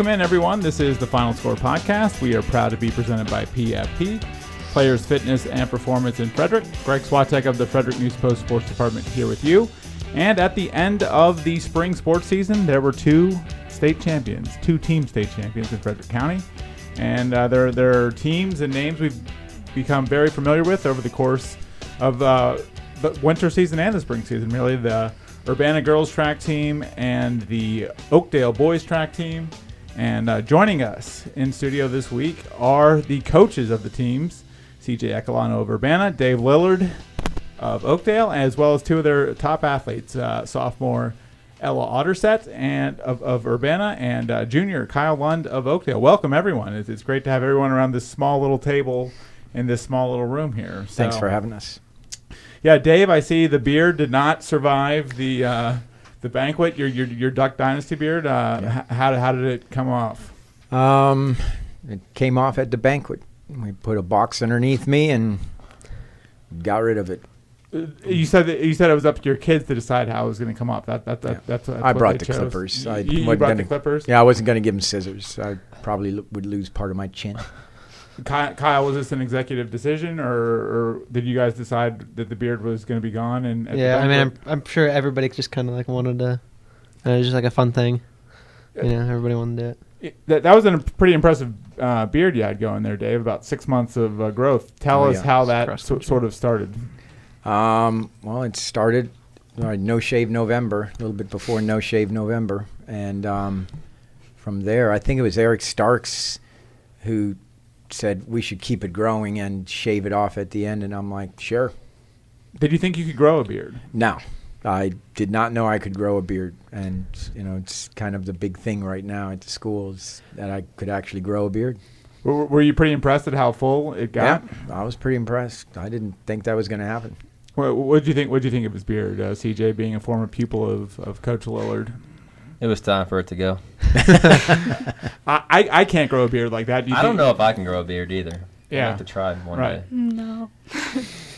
Welcome in, everyone. This is the Final Score podcast. We are proud to be presented by PFP, Players Fitness and Performance in Frederick. Greg Swatek of the Frederick News Post Sports Department here with you. And at the end of the spring sports season, there were two state champions, two team state champions in Frederick County. And uh, they're, they're teams and names we've become very familiar with over the course of uh, the winter season and the spring season, really. The Urbana girls track team and the Oakdale boys track team. And uh, joining us in studio this week are the coaches of the teams, CJ Ecalono of Urbana, Dave Lillard of Oakdale, as well as two of their top athletes, uh, sophomore Ella Auderset and of, of Urbana and uh, junior Kyle Lund of Oakdale. Welcome, everyone. It's, it's great to have everyone around this small little table in this small little room here. So, Thanks for having us. Yeah, Dave, I see the beard did not survive the uh, the banquet. Your your, your Duck Dynasty beard. Uh, Yeah. how, how did it come off? Um, it came off at the banquet. We put a box underneath me and got rid of it. Uh, You said that, you said it was up to your kids to decide how it was going to come off. That that, that Yeah. that's, that's I brought the chose. clippers. I You, you brought the gonna- clippers. Yeah, I wasn't going to give them scissors. I probably lo- would lose part of my chin. Ky- Kyle, was this an executive decision, or, or did you guys decide that the beard was going to be gone? And at the yeah, I mean, I'm. I'm sure everybody just kind of like wanted to. Uh, it was just like a fun thing. You know, everybody wanted to do it. It- that, that was a pretty impressive uh, beard you had going there, Dave. About six months of uh, growth. Tell Oh, us yeah. how that so, sort of started. Um, well, it started uh, No Shave November, a little bit before No Shave November, and um, from there, I think it was Eric Starks who said we should keep it growing and shave it off at the end, and I'm like, sure. Did you think you could grow a beard? No, I did not know I could grow a beard, and you know it's kind of the big thing right now at the schools that I could actually grow a beard. Were, were you pretty impressed at how full it got? Yeah, I was pretty impressed. I didn't think that was going to happen. What did you think? What did you think of his beard, uh, CJ, being a former pupil of, of Coach Lillard? It was time for it to go. I, I, I can't grow a beard like that. Do you I don't know if I can grow a beard either. Yeah. I have to try one Right. day. No.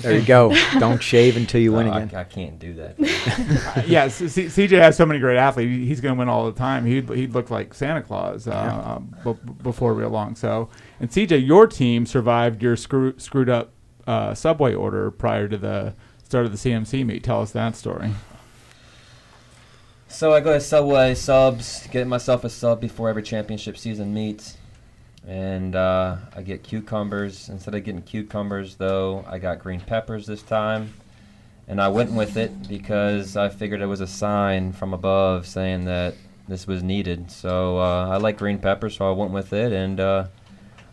There you go. Don't shave until you No, win I, again. I can't do that. Uh, yeah, C- C- CJ has so many great athletes. He's going to win all the time. He'd, he'd look like Santa Claus uh, Yeah. um, b- before real long. So, and CJ, your team survived your screw, screwed up uh, subway order prior to the start of the CMC meet. Tell us that story. So I go to Subway subs, get myself a sub before every championship season meets, and uh, I get cucumbers. Instead of getting cucumbers, though, I got green peppers this time, and I went with it because I figured it was a sign from above saying that this was needed. So uh, I like green peppers, so I went with it, and uh,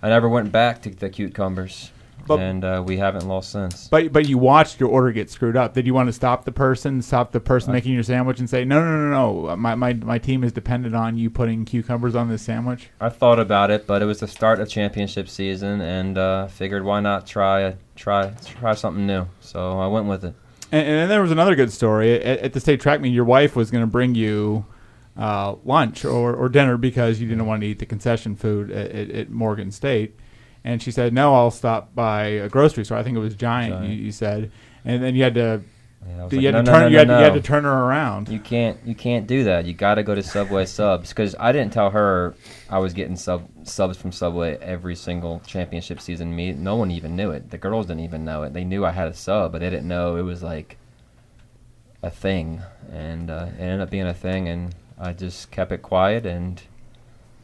I never went back to the cucumbers. But- and uh, we haven't lost since. But but you watched your order get screwed up. Did you want to stop the person, stop the person Uh, making your sandwich, and say, no, no, no, no, my, my, my team is dependent on you putting cucumbers on this sandwich? I thought about it, but it was the start of championship season, and uh, figured why not try try try something new. So I went with it. And, and then there was another good story at, at the state track meet. Your wife was going to bring you uh, lunch or, or dinner because you didn't want to eat the concession food at, at, at Morgan State, and she said, "No, I'll stop by a grocery store. I think it was Giant." Giant. You, you said, and then you had to And I was you like, had no, to turn no, you had, you had to turn her around. You can't you can't do that. You got to go to Subway subs because I didn't tell her I was getting sub subs from Subway every single championship season meet. No one even knew it. The girls didn't even know it. They knew I had a sub, but they didn't know it was like a thing. And uh, it ended up being a thing, and I just kept it quiet and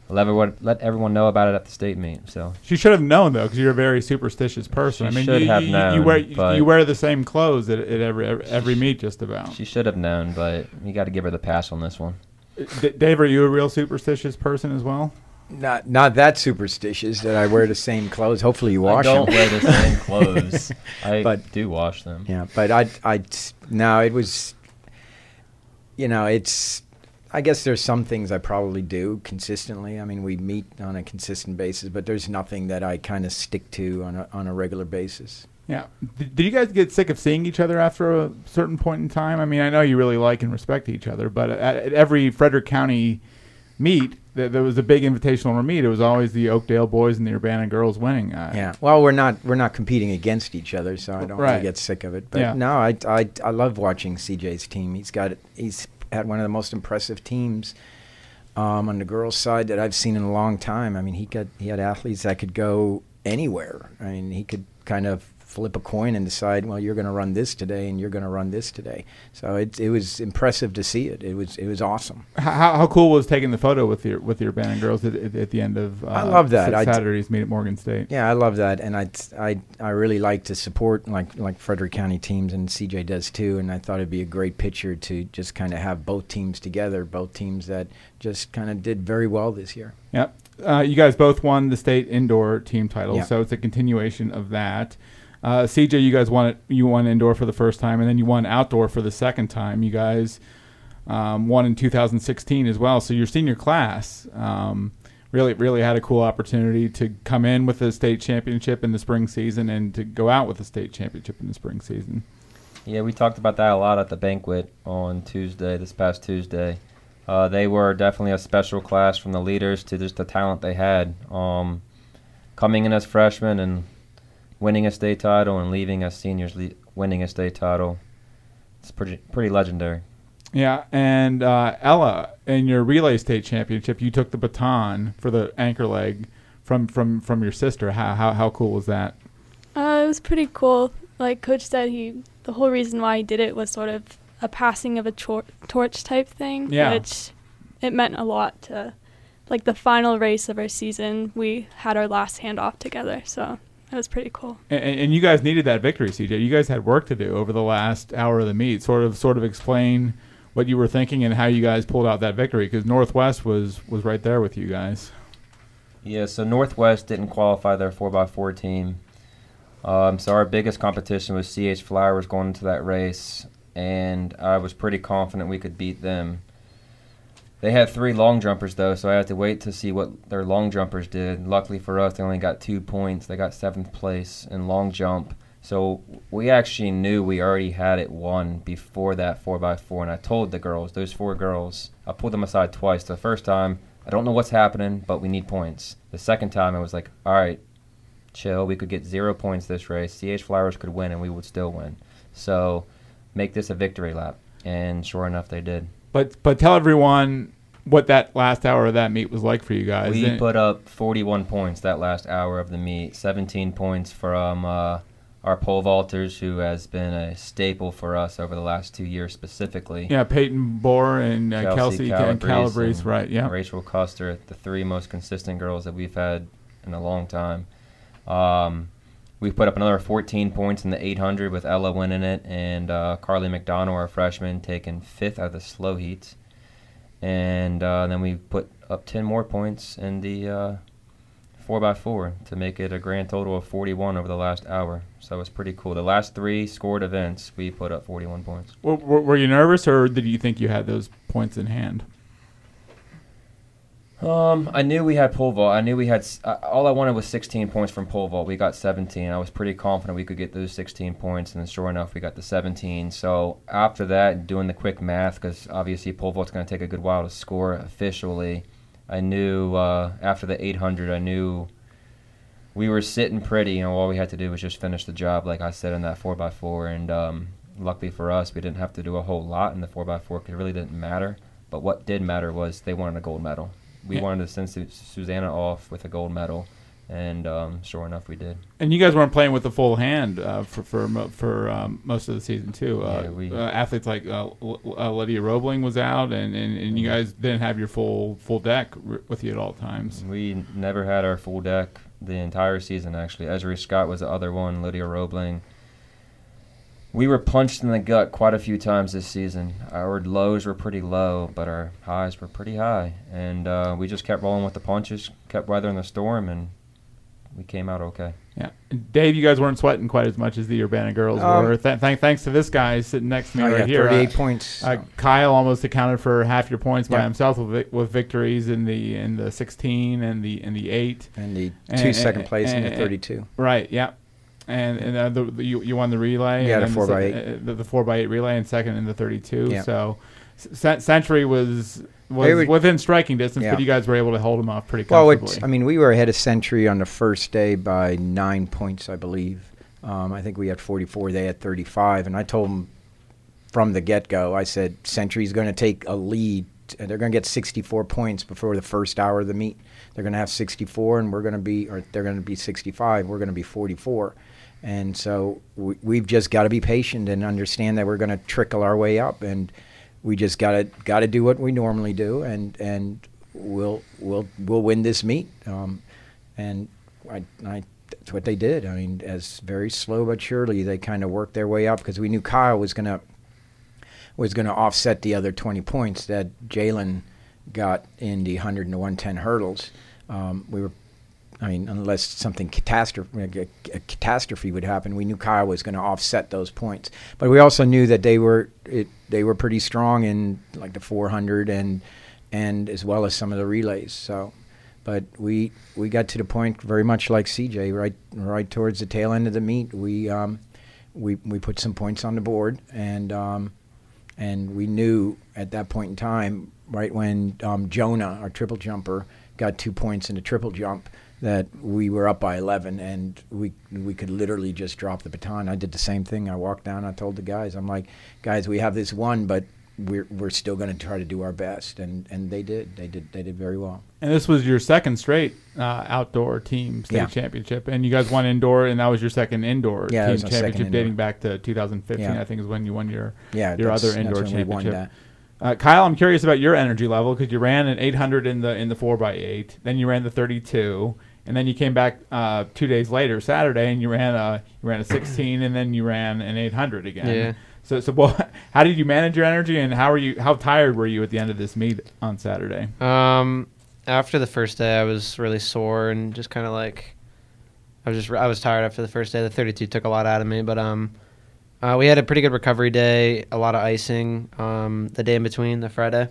let everyone let everyone know about it at the state meet. So She should have known though, because you're a very superstitious person. She I mean, should you, have you, you known, wear you, but- you wear the same clothes at, at every every meet, just about. she should have known, but you got to give her the pass on this one. Uh, D- Dave, are you a real superstitious person as well? Not not that superstitious that I wear the same clothes. Hopefully you wash I don't them. wear the same clothes. I But- do wash them. Yeah, but I I no, it was. You know, it's. I guess there's some things I probably do consistently. I mean, we meet on a consistent basis, but there's nothing that I kind of stick to on a on a regular basis. Yeah. Did, did you guys get sick of seeing each other after a certain point in time? I mean, I know you really like and respect each other, but at, at every Frederick County meet, there, there was a big invitational meet. It was always the Oakdale boys and the Urbana girls winning. Uh, Yeah. Well, we're not we're not competing against each other, so I don't Right. really get sick of it. But Yeah. no, I, I I love watching CJ's team. He's got he's had one of the most impressive teams um, on the girls' side that I've seen in a long time. I mean, he got he had athletes that could go anywhere. I mean, he could kind of flip a coin and decide, well, you're going to run this today, and you're going to run this today. So it it was impressive to see it. It was it was awesome. How, how cool was taking the photo with your with your band and girls at, at, the end of uh, I love that. Sa- I Saturday's meet at Morgan State. Yeah, I love that, and I I I really like to support like like Frederick County teams, and CJ does too. And I thought it'd be a great picture to just kind of have both teams together, both teams that just kind of did very well this year. Yep. Uh, you guys both won the state indoor team title, Yeah. so it's a continuation of that. Uh, CJ, you guys won it. You won indoor for the first time, and then you won outdoor for the second time. You guys um, won in 2016 as well. So your senior class um, really, really had a cool opportunity to come in with a state championship in the spring season and to go out with a state championship in the spring season. Yeah, we talked about that a lot at the banquet on Tuesday, this past Tuesday. Uh, they were definitely a special class from the leaders to just the talent they had. Um, coming in as freshmen and winning a state title and leaving as seniors le- winning a state title. It's pretty pretty legendary. Yeah, and uh, Ella, in your relay state championship, you took the baton for the anchor leg from from from your sister. How how how cool was that? Uh, it was pretty cool. Like Coach said, he the whole reason why he did it was sort of a passing of a tor- torch type thing, Yeah. which it meant a lot to like the final race of our season. We had our last handoff together, so it was pretty cool. And, and you guys needed that victory, CJ. You guys had work to do over the last hour of the meet. Sort of sort of explain what you were thinking and how you guys pulled out that victory because Northwest was was right there with you guys. Yeah, so Northwest didn't qualify their 4x4 team. Um, so our biggest competition was CH Flowers going into that race, and I was pretty confident we could beat them. They had three long jumpers though, so I had to wait to see what their long jumpers did. Luckily for us, they only got two points. They got seventh place in long jump. So we actually knew we already had it won before that 4x4, and I told the girls, those four girls, I pulled them aside twice. The first time, I don't know what's happening, but we need points. The second time, I was like, all right, chill. We could get zero points this race. CH Flowers could win, and we would still win. So make this a victory lap. And sure enough, they did. But but tell everyone what that last hour of that meet was like for you guys. We And- put up 41 points that last hour of the meet. 17 points from uh, our pole vaulters, who has been a staple for us over the last two years specifically. yeah, Peyton Bohr and uh, Kelsey, and Calabrese, and right? Yeah. Rachel Custer, the three most consistent girls that we've had in a long time. Um, we put up another 14 points in the 800 with Ella winning it, and uh, Carly McDonald, our freshman, taking fifth out of the slow heats. And uh, then we put up 10 more points in the uh, 4x4 to make it a grand total of 41 over the last hour. So it's pretty cool. The last three scored events, we put up 41 points. Were were you nervous, or did you think you had those points in hand? Um, I knew we had pole vault. I knew we had. Uh, all I wanted was 16 points from pole vault. We got 17. I was pretty confident we could get those 16 points, and then sure enough, we got the 17. So after that, doing the quick math, because obviously pole vault's going to take a good while to score officially. I knew uh, after the 800, I knew we were sitting pretty, and all we had to do was just finish the job, like I said in that 4x4. And um, luckily for us, we didn't have to do a whole lot in the 4x4 because it really didn't matter. But what did matter was they wanted a gold medal. We Yeah. wanted to send Su- Susanna off with a gold medal, and um, sure enough, we did. And you guys weren't playing with the full hand uh, for for mo- for um, most of the season too. Uh, Yeah, we- uh, athletes like uh, L- uh, Lydia Roebling was out, and, and, and you guys didn't have your full full deck r- with you at all times. We never had our full deck the entire season, actually. Ezra Scott was the other one, Lydia Roebling. We were punched in the gut quite a few times this season. Our lows were pretty low, but our highs were pretty high. And uh, we just kept rolling with the punches, kept weathering the storm, and we came out okay. Yeah, Dave, you guys weren't sweating quite as much as the Urbana girls Um, were. Th- th- thanks to this guy sitting next to me Oh, right yeah, here. 38 Uh, points. Uh, Kyle almost accounted for half your points by Yeah. himself with, with victories in the in the 16 and the in the eight. and the and- two and- second place and, and- the 32. Right. Yeah. And and uh, the, the you, you won the relay. Yeah, and the four by se- eight. uh, The, the four by eight relay and second in the 32. Yeah. So C- Century was was were- within striking distance, Yeah. but you guys were able to hold them off pretty Well, comfortably. it's, I mean, we were ahead of Century on the first day by nine points, I believe. Um, I think we had 44, they had 35. And I told them from the get go, I said, Century's going to take a lead they're going to get 64 points before the first hour of the meet. They're going to have 64, and we're going to be, or they're going to be 65. We're going to be 44. And so we, we've just got to be patient and understand that we're going to trickle our way up, and we just got to got to do what we normally do, and and we'll we'll we'll win this meet. Um, and I, I that's what they did. I mean, as very slow but surely they kind of worked their way up because we knew Kyle was going to was to offset the other 20 points that Jalen got in the 100 and 110 hurdles. Um, we were, I mean, unless something catastrophe, a, catastrophe would happen, we knew Kyle was going to offset those points. But we also knew that they were it, they were pretty strong in like the 400 and and as well as some of the relays. So, but we we got to the point very much like CJ, right right towards the tail end of the meet. We um, we we put some points on the board and. Um, and we knew at that point in time, right when um, Jonah, our triple jumper, got two points in the triple jump, that we were up by 11 and we we could literally just drop the baton. I did the same thing. I walked down. I told the guys, I'm like, guys, we have this one, but we're we're still going to try to do our best, and and they did. They did. They did very well. And this was your second straight uh, outdoor team state Yeah. championship, and you guys won indoor, and that was your second indoor Yeah, team championship, dating back to 2015. Yeah. I think is when you won your Yeah, your other indoor when we won championship. Uh, Kyle, I'm curious about your energy level because you ran an 800 in the in the four x eight, then you ran the 32, and then you came back uh, two days later, Saturday, and you ran a you ran a 16, and then you ran an 800 again. Yeah. So so what, how did you manage your energy, and how are you how tired were you at the end of this meet on Saturday? Um, after the first day, I was really sore and just kind of like, I was just I was tired after the first day. The 32 took a lot out of me, but um, uh, we had a pretty good recovery day. A lot of icing. Um, the day in between the Friday,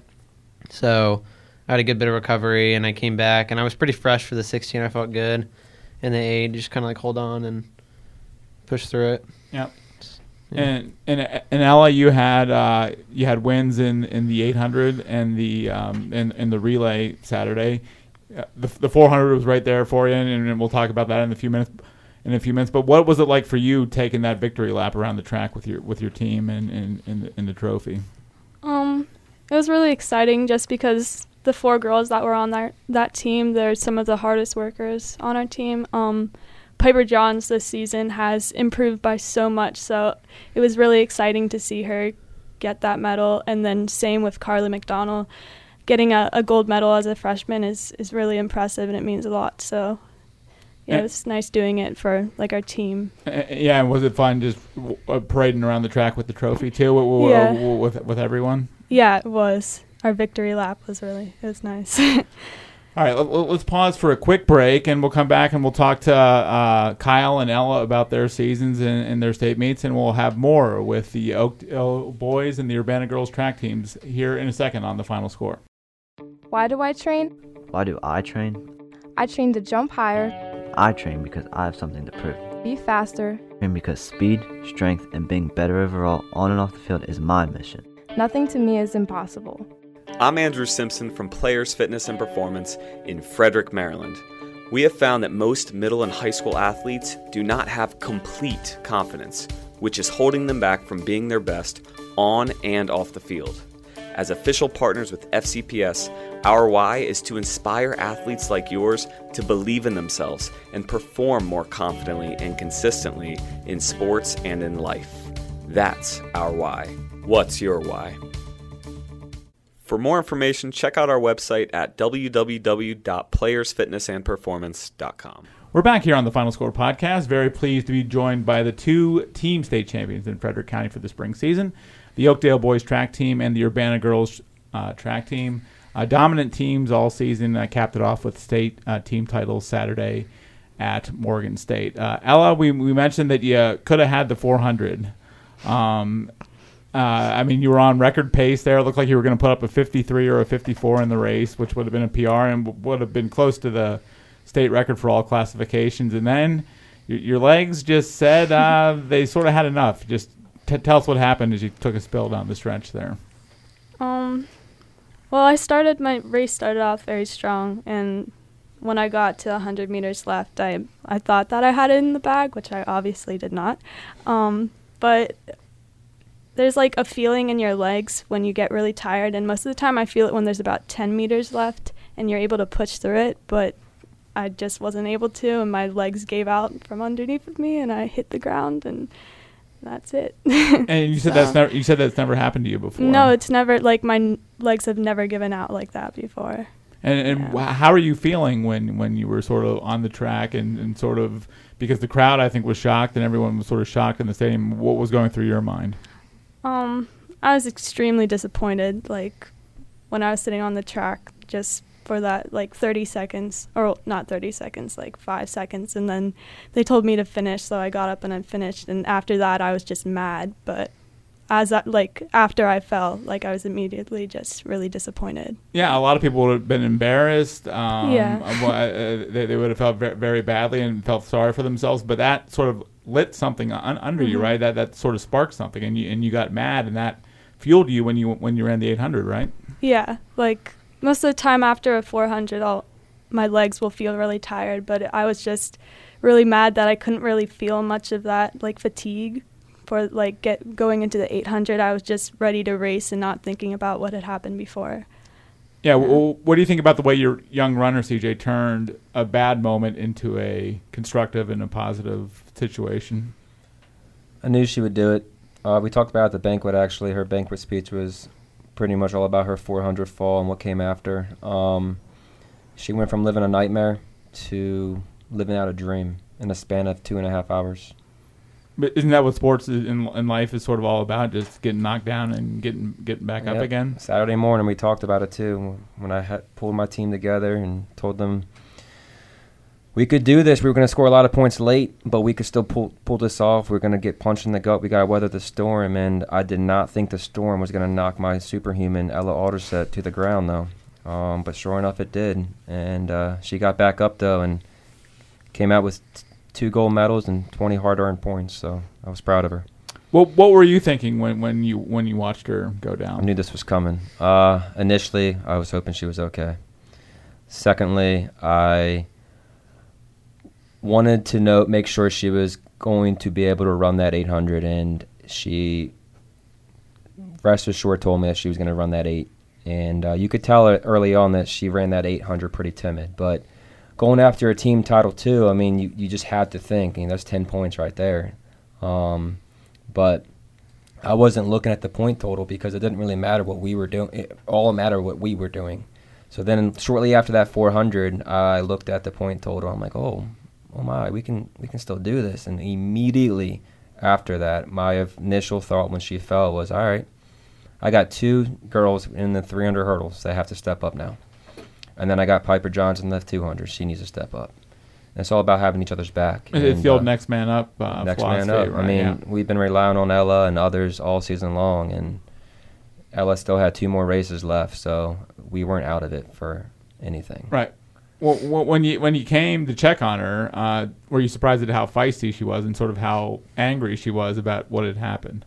so I had a good bit of recovery, and I came back and I was pretty fresh for the 16. I felt good, and the eight just kind of like hold on and push through it. Yep. Yeah. And and and Ella, you had uh, you had wins in, in the 800 and the um, in, in the relay Saturday. Uh, the, the 400 was right there for you, and, and we'll talk about that in a few minutes. In a few minutes, but what was it like for you taking that victory lap around the track with your with your team and and in the, in the trophy? Um, it was really exciting just because the four girls that were on that that team, they're some of the hardest workers on our team. Um, Piper Johns this season has improved by so much, so it was really exciting to see her get that medal. And then same with Carly McDonald, getting a, a gold medal as a freshman is is really impressive and it means a lot. So. Yeah, Yeah. it was nice doing it for like our team. Uh, yeah, and was it fun just w- uh, parading around the track with the trophy too, w- w- Yeah. w- with with everyone? Yeah, it was. Our victory lap was really it was nice. All right, let, let- let's pause for a quick break, and we'll come back and we'll talk to uh, Kyle and Ella about their seasons and, and their state meets, and we'll have more with the Oakdale boys and the Urbana girls track teams here in a second on the final score. Why do I train? Why do I train? I train to jump higher, I train because I have something to prove. be faster. Train because speed, strength, and being better overall on and off the field is my mission. Nothing to me is impossible. I'm Andrew Simpson from Players Fitness and Performance in Frederick, Maryland. We have found that most middle and high school athletes do not have complete confidence, which is holding them back from being their best on and off the field. As official partners with FCPS, our why is to inspire athletes like yours to believe in themselves and perform more confidently and consistently in sports and in life. That's our why. What's your why? For more information, check out our website at www.playersfitnessandperformance.com. We're back here on the Final Score podcast. Very pleased to be joined by the two team state champions in Frederick County for the spring season the Oakdale boys track team and the Urbana girls uh, track team. Uh, dominant teams all season. Capped it off with state uh, team titles Saturday at Morgan State. Uh, Ella, we, we mentioned that you could have had the 400. Um, uh, I mean, you were on record pace there. It looked like you were going to put up a 53 or a 54 in the race, which would have been a PR and would have been close to the state record for all classifications. And then your, your legs just said uh, they sort of had enough. Just t- tell us what happened as you took a spill down the stretch there. Um, well, I started my race started off very strong, and when I got to 100 meters left, I I thought that I had it in the bag, which I obviously did not. Um, but there's like a feeling in your legs when you get really tired, and most of the time I feel it when there's about 10 meters left and you're able to push through it, but I just wasn't able to, and my legs gave out from underneath of me, and I hit the ground, and that's it. And you said So- that's never you said that's never happened to you before. No, it's never like my n- legs have never given out like that before. And, and Yeah. wh- how are you feeling when, when you were sort of on the track and, and sort of because the crowd I think was shocked and everyone was sort of shocked in the stadium. What was going through your mind? Um, I was extremely disappointed. Like when I was sitting on the track, just for that like 30 seconds, or not 30 seconds, like five seconds, and then they told me to finish, so I got up and I finished. And after that, I was just mad. But as I, like after I fell, like I was immediately just really disappointed. Yeah, a lot of people would have been embarrassed. Um, Yeah. uh, they, they would have felt ve- very badly and felt sorry for themselves. But that sort of lit something un- under you, Mhm. right? That that sort of sparked something, and you and you got mad, and that fueled you when you when you ran the 800, right? Yeah, like most of the time after a 400, I'll my legs will feel really tired, but I was just really mad that I couldn't really feel much of that like fatigue for like get going into the 800. I was just ready to race and not thinking about what had happened before. Yeah. Well, what do you think about the way your young runner CJ turned a bad moment into a constructive and a positive situation? I knew she would do it. Uh, we talked about it at the banquet. Actually, her banquet speech was pretty much all about her 400 fall and what came after. Um, she went from living a nightmare to living out a dream in a span of two and a half hours. But isn't that what sports is in, in life is sort of all about? Just getting knocked down and getting getting back up again. Saturday morning, we talked about it too. When I had pulled my team together and told them we could do this. We were going to score a lot of points late, but we could still pull pull this off. We are going to get punched in the gut. We got to weather the storm, and I did not think the storm was going to knock my superhuman Ella Auderset to the ground, though. Um, but sure enough, it did, and uh, she got back up though and came out with t- two gold medals and 20 hard-earned points. So I was proud of her. What what were you thinking when, when you when you watched her go down? I knew this was coming. Uh, initially, I was hoping she was okay. Secondly, I wanted to know, make sure she was going to be able to run that 800, and she, rest assured, told me that she was going to run that 8. And uh, you could tell early on that she ran that 800 pretty timid. But going after a team title, too, I mean, you, you just had to think. I mean, that's 10 points right there. Um, but I wasn't looking at the point total because it didn't really matter what we were doing. It all mattered what we were doing. So then, shortly after that 400, I looked at the point total. I'm like, oh, oh my, we can we can still do this. And immediately after that, my initial thought when she fell was, all right, I got two girls in the 300 hurdles that have to step up now. And then I got Piper Johnson in the 200. She needs to step up. And it's all about having each other's back. It's And, the old uh, next man up uh, next man up. right? I mean, yeah. we've been relying on Ella and others all season long, and Ella still had two more races left, so we weren't out of it for anything. right. Well, when you when you came to check on her, uh, were you surprised at how feisty she was and sort of how angry she was about what had happened?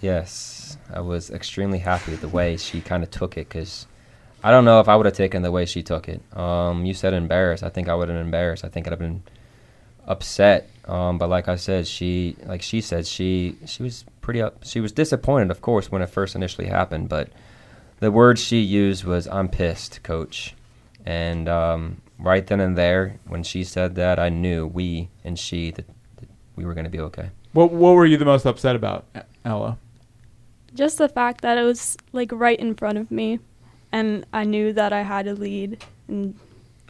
Yes, I was extremely happy the way she kind of took it because I don't know if I would have taken the way she took it. Um, you said embarrassed. I think I would have been embarrassed. I think I'd have been upset. Um, but like I said, she like she said she she was pretty up. She was disappointed, of course, when it first initially happened. But the word she used was "I'm pissed, coach," and um, right then and there, when she said that, I knew we and she that, that we were going to be okay. What what were you the most upset about, Ella? Just the fact that it was like right in front of me, and I knew that I had a lead, and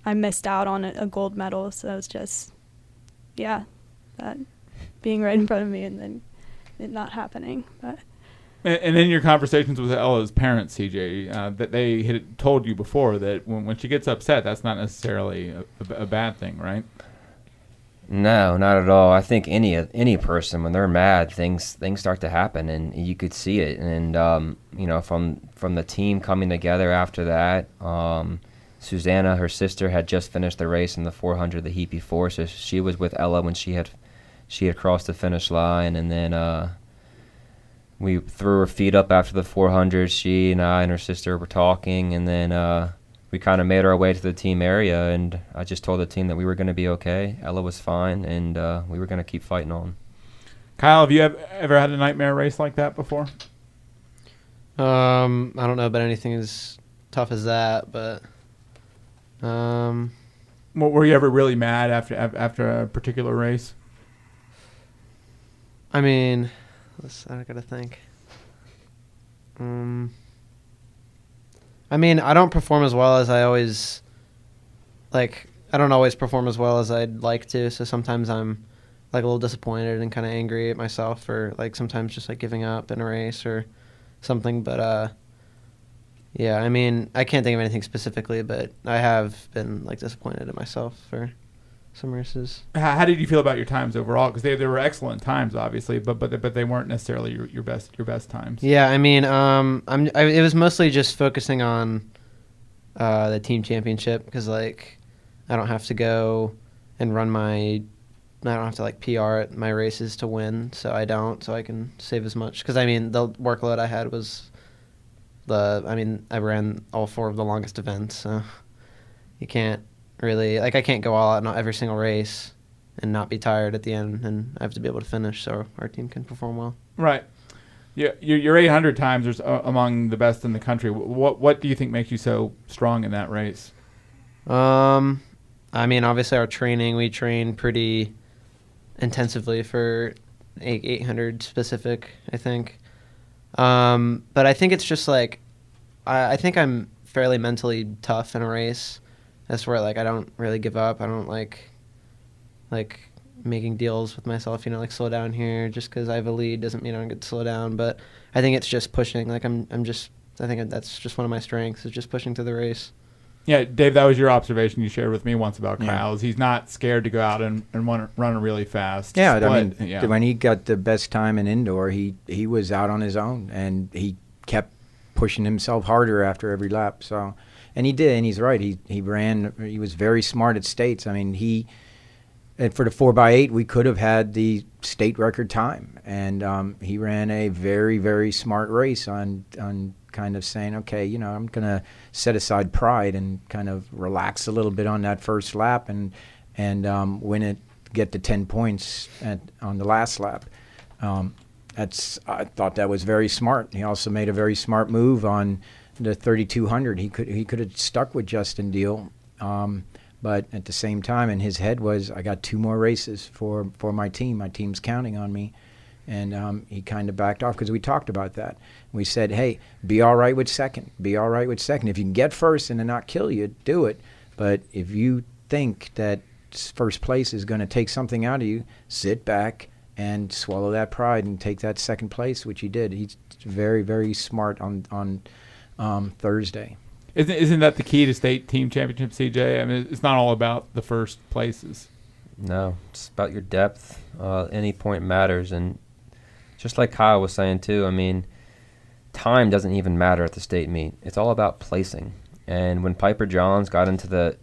I missed out on a, a gold medal. So it was just, yeah, that being right in front of me and then it not happening. But And, in your conversations with Ella's parents, CJ, uh, that they had told you before that when, when she gets upset, that's not necessarily a, a, a bad thing, right? No, not at all. I think any any person when they're mad, things things start to happen, and you could see it. And um, you know, from from the team coming together after that, um, Susanna, her sister, had just finished the race in the 400 the heat before, so she was with Ella when she had she had crossed the finish line, and then uh, we threw her feet up after the 400. She and I and her sister were talking, and then. Uh, we kind of made our way to the team area, and I just told the team that we were going to be okay. Ella was fine, and uh, we were going to keep fighting on. Kyle, have you ever, ever had a nightmare race like that before? Um, I don't know about anything as tough as that, but um, What, were you ever really mad after after a particular race? I mean, let's, I gotta think. Um, I mean, I don't perform as well as I always like. I don't always perform as well as I'd like to, so sometimes I'm like a little disappointed and kind of angry at myself for like sometimes just like giving up in a race or something. But uh, yeah, I mean, I can't think of anything specifically, but I have been like disappointed at myself for some races. How, how did you feel about your times overall? Because they, they were excellent times, obviously, but but but they weren't necessarily your, your best your best times. Yeah, I mean, um, I'm. I, it was mostly just focusing on uh, the team championship because like I don't have to go and run my. I don't have to like PR at my races to win, so I don't. So I can save as much because I mean the workload I had was the. I mean I ran all four of the longest events, so you can't really like I can't go all out in every single race and not be tired at the end, and I have to be able to finish so our team can perform well. Right. Yeah, your, your 800 times are uh, among the best in the country. What what do you think makes you so strong in that race? Um, I mean, obviously our training, we train pretty intensively for 800 specific, I think. Um, but I think it's just like, I, I think I'm fairly mentally tough in a race. That's where like I don't really give up. I don't like, like making deals with myself. You know, like slow down here. Just because I have a lead doesn't mean I don't get to slow down. But I think it's just pushing. Like I'm, I'm just. I think that's just one of my strengths is just pushing through the race. Yeah, Dave, that was your observation you shared with me once about Yeah. Kyle. is He's not scared to go out and, and run, run really fast. Yeah, split. I mean, yeah. when he got the best time in indoor, he he was out on his own, and he kept pushing himself harder after every lap. So, and he did, and he's right. He he ran. He was very smart at states. I mean, he and for the four by eight, we could have had the state record time, and um, he ran a very very smart race on on kind of saying, okay, you know, I'm gonna set aside pride and kind of relax a little bit on that first lap and and um, win it, get the ten points at, on the last lap. Um, that's I thought that was very smart. He also made a very smart move on the 3200. He could he could have stuck with Justin Deal, um, but at the same time, in his head was I got two more races for for my team. My team's counting on me, and um, he kind of backed off because we talked about that. We said, hey, be all right with second. Be all right with second. If you can get first and then not kill you, do it. But if you think that first place is going to take something out of you, sit back and swallow that pride and take that second place, which he did. He's very, very smart on on um, Thursday. Isn't, isn't that the key to state team championship, CJ? I mean, it's not all about the first places. No, it's about your depth. Uh, any point matters, and just like Kyle was saying too. I mean, time doesn't even matter at the state meet. It's all about placing. And when Piper Johns got into the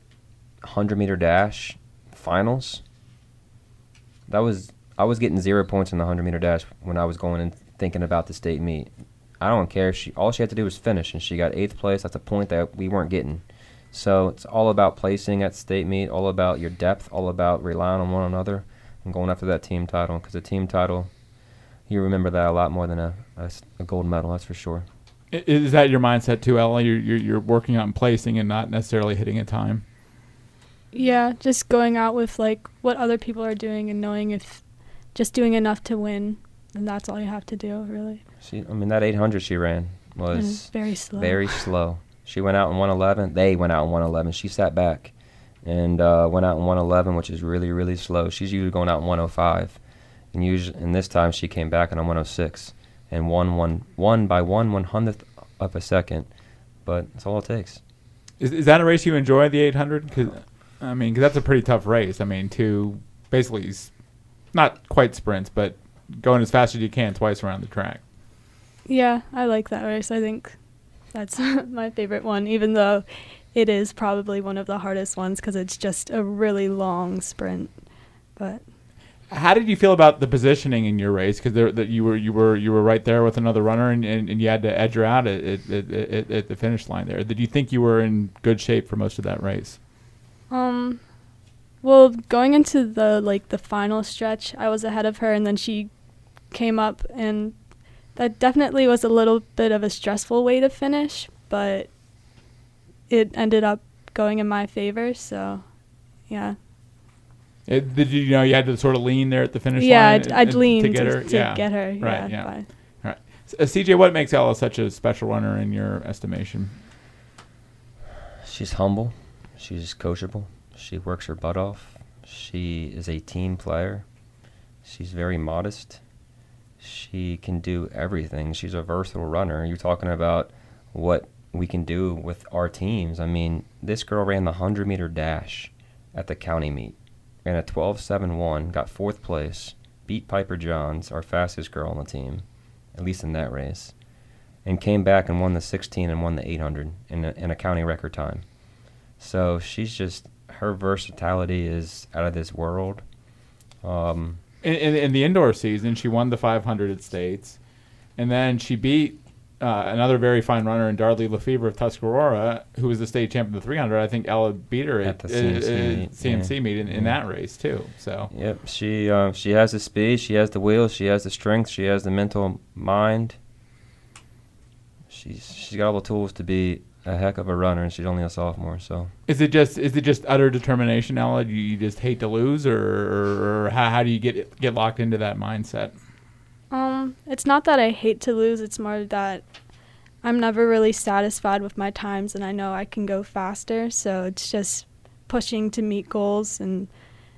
100 meter dash finals, that was I was getting zero points in the 100 meter dash when I was going and thinking about the state meet. I don't care. She all she had to do was finish, and she got eighth place. That's a point that we weren't getting. So it's all about placing at state meet, all about your depth, all about relying on one another and going after that team title. Because a team title, you remember that a lot more than a a gold medal. That's for sure. Is that your mindset too, Ella? You're, you're, you're working on placing and not necessarily hitting a time. Yeah, just going out with like what other people are doing and knowing if just doing enough to win, and that's all you have to do, really. She, I mean, that 800 she ran And was very slow. very slow. She went out in 111. They went out in 111. She sat back and uh, went out in 111, which is really, really slow. She's usually going out in 105, and usually, and this time she came back in a 106 and won one one by one one hundredth of a second. But that's all it takes. Is, is that a race you enjoy, the 800? Cause, I mean, 'cause that's a pretty tough race. I mean, to basically, s- not quite sprints, but going as fast as you can twice around the track. Yeah, I like that race. I think that's my favorite one, even though it is probably one of the hardest ones because it's just a really long sprint. But How did you feel about the positioning in your race? Because that you were you were you were right there with another runner, and, and, and you had to edge her out at, at, at, at, at the finish line there. Did you think you were in good shape for most of that race? um, well, going into the like the final stretch, I was ahead of her, and then she came up and that definitely was a little bit of a stressful way to finish, but it ended up going in my favor. So, yeah. It, did you, you know you had to sort of lean there at the finish yeah, line? I'd, I'd and lean to get her. to yeah. get her. Right, Yeah. yeah. but- Uh, CJ, what makes Ella such a special runner in your estimation? She's humble. She's coachable. She works her butt off. She is a team player. She's very modest. She can do everything. She's a versatile runner. You're talking about what we can do with our teams. I mean, this girl ran the 100 meter dash at the county meet, ran a 12.71, got fourth place, beat Piper Johns, our fastest girl on the team, at least in that race, and came back and won the 16 and won the 800 in a, in a county record time. So she's just her versatility is out of this world. Um, In, in, in the indoor season, she won the 500 at States, and then she beat uh, another very fine runner in Darley Lefevre of Tuscarora, who was the state champion of the 300. I think Ella beat her at, At the CMC uh, meet, CMC yeah. meet in, in Yeah. that race too. So Yep, she uh, she has the speed, she has the wheels, she has the strength, she has the mental mind. She's she's got all the tools to be a heck of a runner, and she's only a sophomore. So is it just is it just utter determination, Ella? You, you just hate to lose, or, or, or how, how do you get get locked into that mindset? Um, it's not that I hate to lose. It's more that I'm never really satisfied with my times, and I know I can go faster. So it's just pushing to meet goals and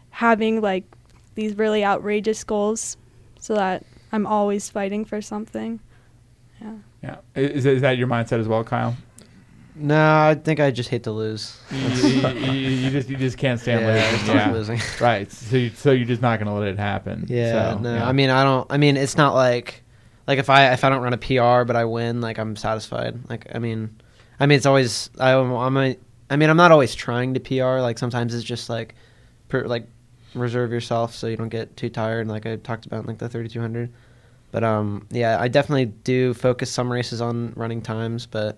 having like these really outrageous goals, so that I'm always fighting for something. Yeah. Yeah, is, is that your mindset as well, Kyle? No, I think I just hate to lose. you, you- you- just you just can't stand Yeah, losing. just losing. right. So you, so you're just not going to let it happen. Yeah, So, no. yeah. I mean, I don't. I mean, it's not like like if I if I don't run a PR but I win, like I'm satisfied. Like I mean, I mean it's always I I'm a, I mean I'm not always trying to PR. Like sometimes it's just like per, like reserve yourself so you don't get too tired. Like I talked about like the 3200. But um yeah, I definitely do focus some races on running times, but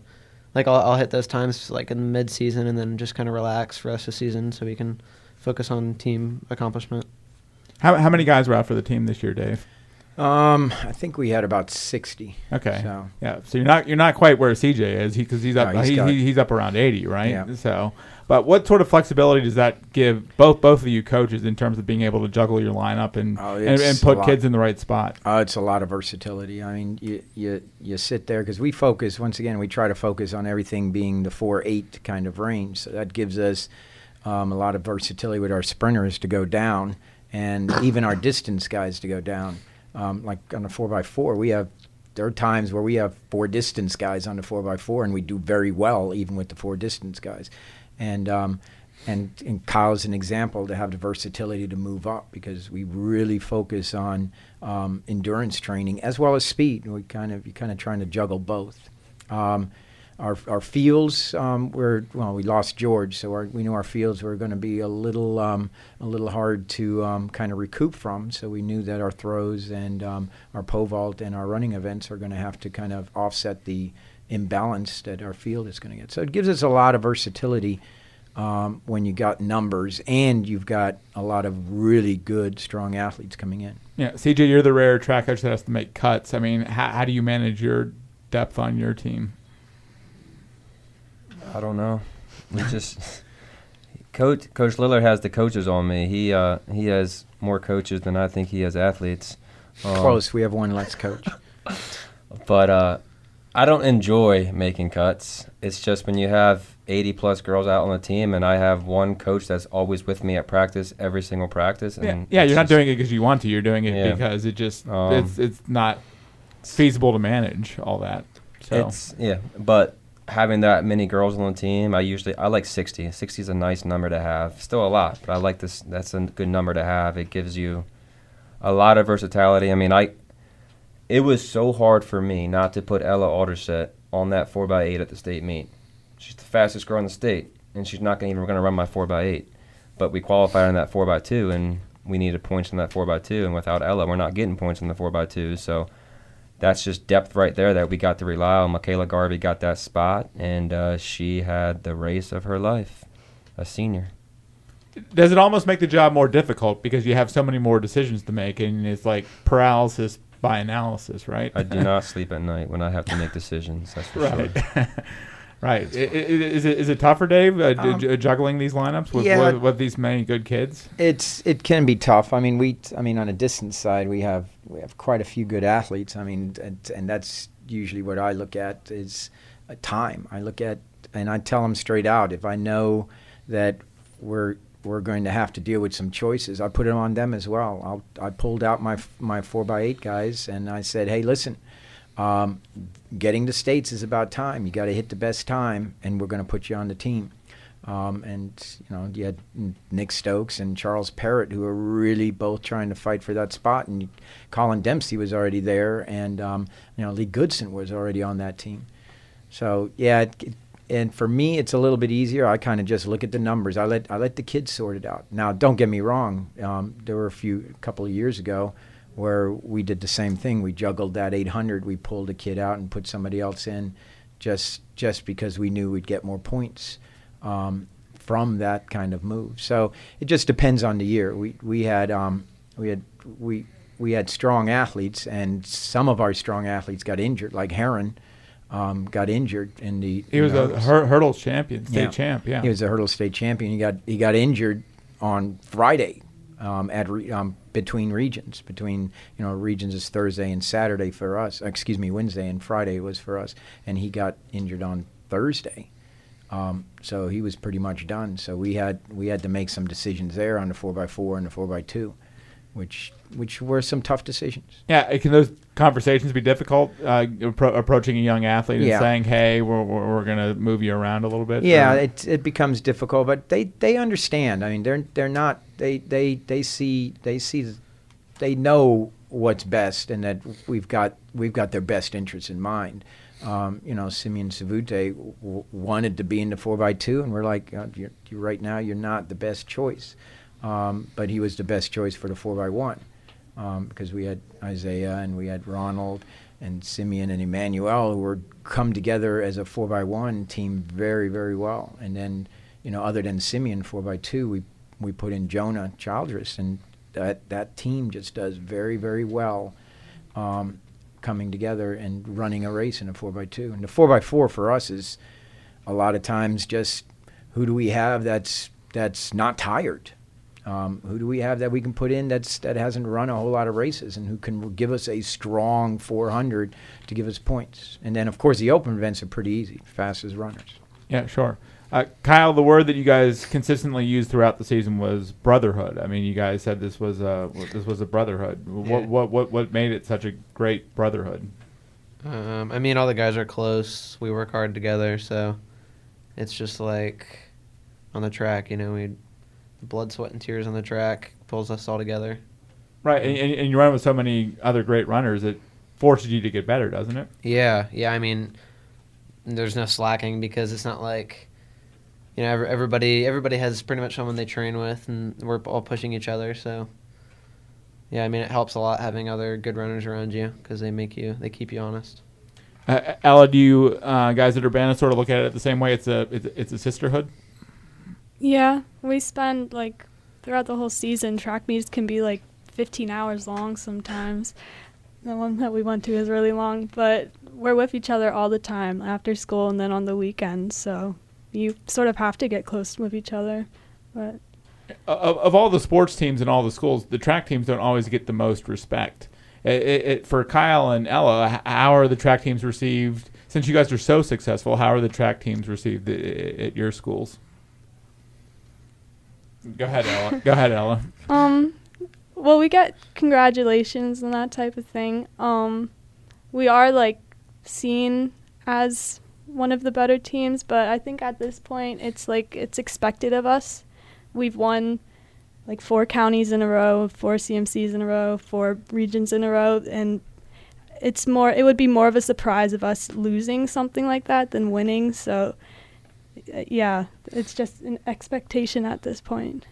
like I'll, I'll hit those times like in mid season and then just kind of relax for the rest of the season so we can focus on team accomplishment. how how many guys were out for the team this year, Dave? Um, I think we had about sixty. Okay. So Yeah, so you're not you're not quite where CJ is, he because he's up No, he's he, got- he- he's up around eighty, right? Yeah. So, but what sort of flexibility does that give both both of you coaches in terms of being able to juggle your lineup and Oh, and, and put kids in the right spot? Uh, it's a lot of versatility. I mean, you you you sit there because we focus once again. We try to focus on everything being the four eight kind of range. So that gives us um, a lot of versatility with our sprinters to go down, and even our distance guys to go down. Um, like on the four x four, we have there are times where we have four distance guys on the four x four, and we do very well even with the four distance guys. And um, and and Kyle's an example to have the versatility to move up because we really focus on um, endurance training as well as speed. We kind of you kind of trying to juggle both. Um, our our fields um, were well, we lost George, so our, we knew our fields were going to be a little um, a little hard to um, kind of recoup from. So we knew that our throws and um, our pole vault and our running events are going to have to kind of offset the imbalance that our field is going to get. So it gives us a lot of versatility um, when you got numbers and you've got a lot of really good, strong athletes coming in. Yeah, CJ, you're the rare track coach that has to make cuts. I mean, how, how do you manage your depth on your team? I don't know. We just coach Coach Lillard has the coaches on me. He uh, he has more coaches than I think he has athletes. Um, Close. We have one less coach. But uh, I don't enjoy making cuts. It's just when you have 80 plus girls out on the team, and I have one coach that's always with me at practice, every single practice. Yeah, And yeah you're not doing it because you want to. You're doing it Yeah. because it just Um, it's it's not feasible to manage all that. So It's yeah, but having that many girls on the team, I usually I like 60. 60 is a nice number to have. Still a lot, but I like this. That's a good number to have. It gives you a lot of versatility. I mean, I it was so hard for me not to put Ella Auderset on that 4x8 at the state meet. She's the fastest girl in the state, and she's not gonna even going to run my 4x8. But we qualified on that 4x2, and we needed points in that 4x2. And without Ella, we're not getting points in the 4x2. So that's just depth right there that we got to rely on. Michaela Garvey got that spot, and uh, she had the race of her life, a senior. does it almost make the job more difficult because you have so many more decisions to make and it's like paralysis by analysis, right? I do not sleep at night when I have to make decisions. That's for right. sure. right. I- I- Is it is it tougher, Dave, uh, Um, ju- juggling these lineups with, yeah. with with these many good kids? It's it can be tough. I mean, we I mean on a distance side, we have we have quite a few good athletes. I mean, and, and that's usually what I look at is uh, time. I look at and I tell them straight out if I know that we're we're going to have to deal with some choices, I put it on them as well. I'll, I pulled out my my four by eight guys and I said, hey, listen. Um, getting to states is about time. You got to hit the best time, and we're going to put you on the team. Um, and you know, you had Nick Stokes and Charles Parrott, who were really both trying to fight for that spot. And Colin Dempsey was already there, and um, you know, Lee Goodson was already on that team. So yeah, it, it, and for me, it's a little bit easier. I kind of just look at the numbers. I let I let the kids sort it out. Now, don't get me wrong. Um, there were a few, a couple of years ago, where we did the same thing. We juggled that 800. We pulled a kid out and put somebody else in, just just because we knew we'd get more points um, from that kind of move. So it just depends on the year. We we had um, we had we we had strong athletes, and some of our strong athletes got injured, like Heron. Um, got injured in the. He was the a hurdles. hur- hurdles champion, state Yeah. champ. Yeah. He was a hurdle state champion. He got he got injured on Friday um, at re, um, between regions. Between you know regions is Thursday and Saturday for us. Excuse me, Wednesday and Friday was for us, and he got injured on Thursday. Um, so he was pretty much done. So we had we had to make some decisions there on the four x four and the four x two, which which were some tough decisions. Yeah, can those conversations be difficult? Uh, appro- approaching a young athlete and saying, "Hey, we're, we're, we're going to move you around a little bit." Yeah, or- it it becomes difficult, but they, they understand. I mean, they're they're not they they they see they see they know what's best, and that we've got we've got their best interests in mind. Um, you know, Simeon Savute w- wanted to be in the four x two, and we're like, uh, you're, you right now you're not the best choice, um, but he was the best choice for the four x one um, because we had Isaiah and we had Ronald and Simeon and Emmanuel who were come together as a four by one team very very well. And then you know other than Simeon four by two, we we put in Jonah Childress and that that team just does very very well. Um, coming together and running a race in a four by two and the four by four for us is a lot of times just who do we have that's that's not tired um, who do we have that we can put in that's that hasn't run a whole lot of races and who can give us a strong 400 to give us points? And then of course the open events are pretty easy, fastest runners. Yeah, sure. Uh, Kyle, the word that you guys consistently used throughout the season was brotherhood. I mean, you guys said this was a this was a brotherhood. What Yeah. what what what made it such a great brotherhood? Um, I mean, all the guys are close. We work hard together, so it's just like on the track, you know, we blood, sweat, and tears on the track pulls us all together. Right, and, and, and you run with so many other great runners, it forces you to get better, doesn't it? Yeah, yeah. I mean, there's no slacking because it's not like you know everybody everybody has pretty much someone they train with, and we're all pushing each other. So yeah, I mean, it helps a lot having other good runners around you because they make you they keep you honest. Uh, Ella, do you uh, guys at Urbana sort of look at it the same way? It's a it's, it's a sisterhood. Yeah, we spend like throughout the whole season. Track meets can be like 15 hours long sometimes. The one that we went to is really long, but we're with each other all the time after school and then on the weekends. So you sort of have to get close with each other. But of, of all the sports teams in all the schools, the track teams don't always get the most respect. It, it, for Kyle and Ella, how are the track teams received? Since you guys are so successful, how are the track teams received at your schools? Go ahead, Ella. Go ahead, Ella. Um, well, we get congratulations and that type of thing. Um, we are like seen as one of the better teams, but I think at this point it's like it's expected of us. We've won like four counties in a row, four CMCs in a row, four regions in a row, and it's more. It would be more of a surprise of us losing something like that than winning. So, yeah, it's just an expectation at this point.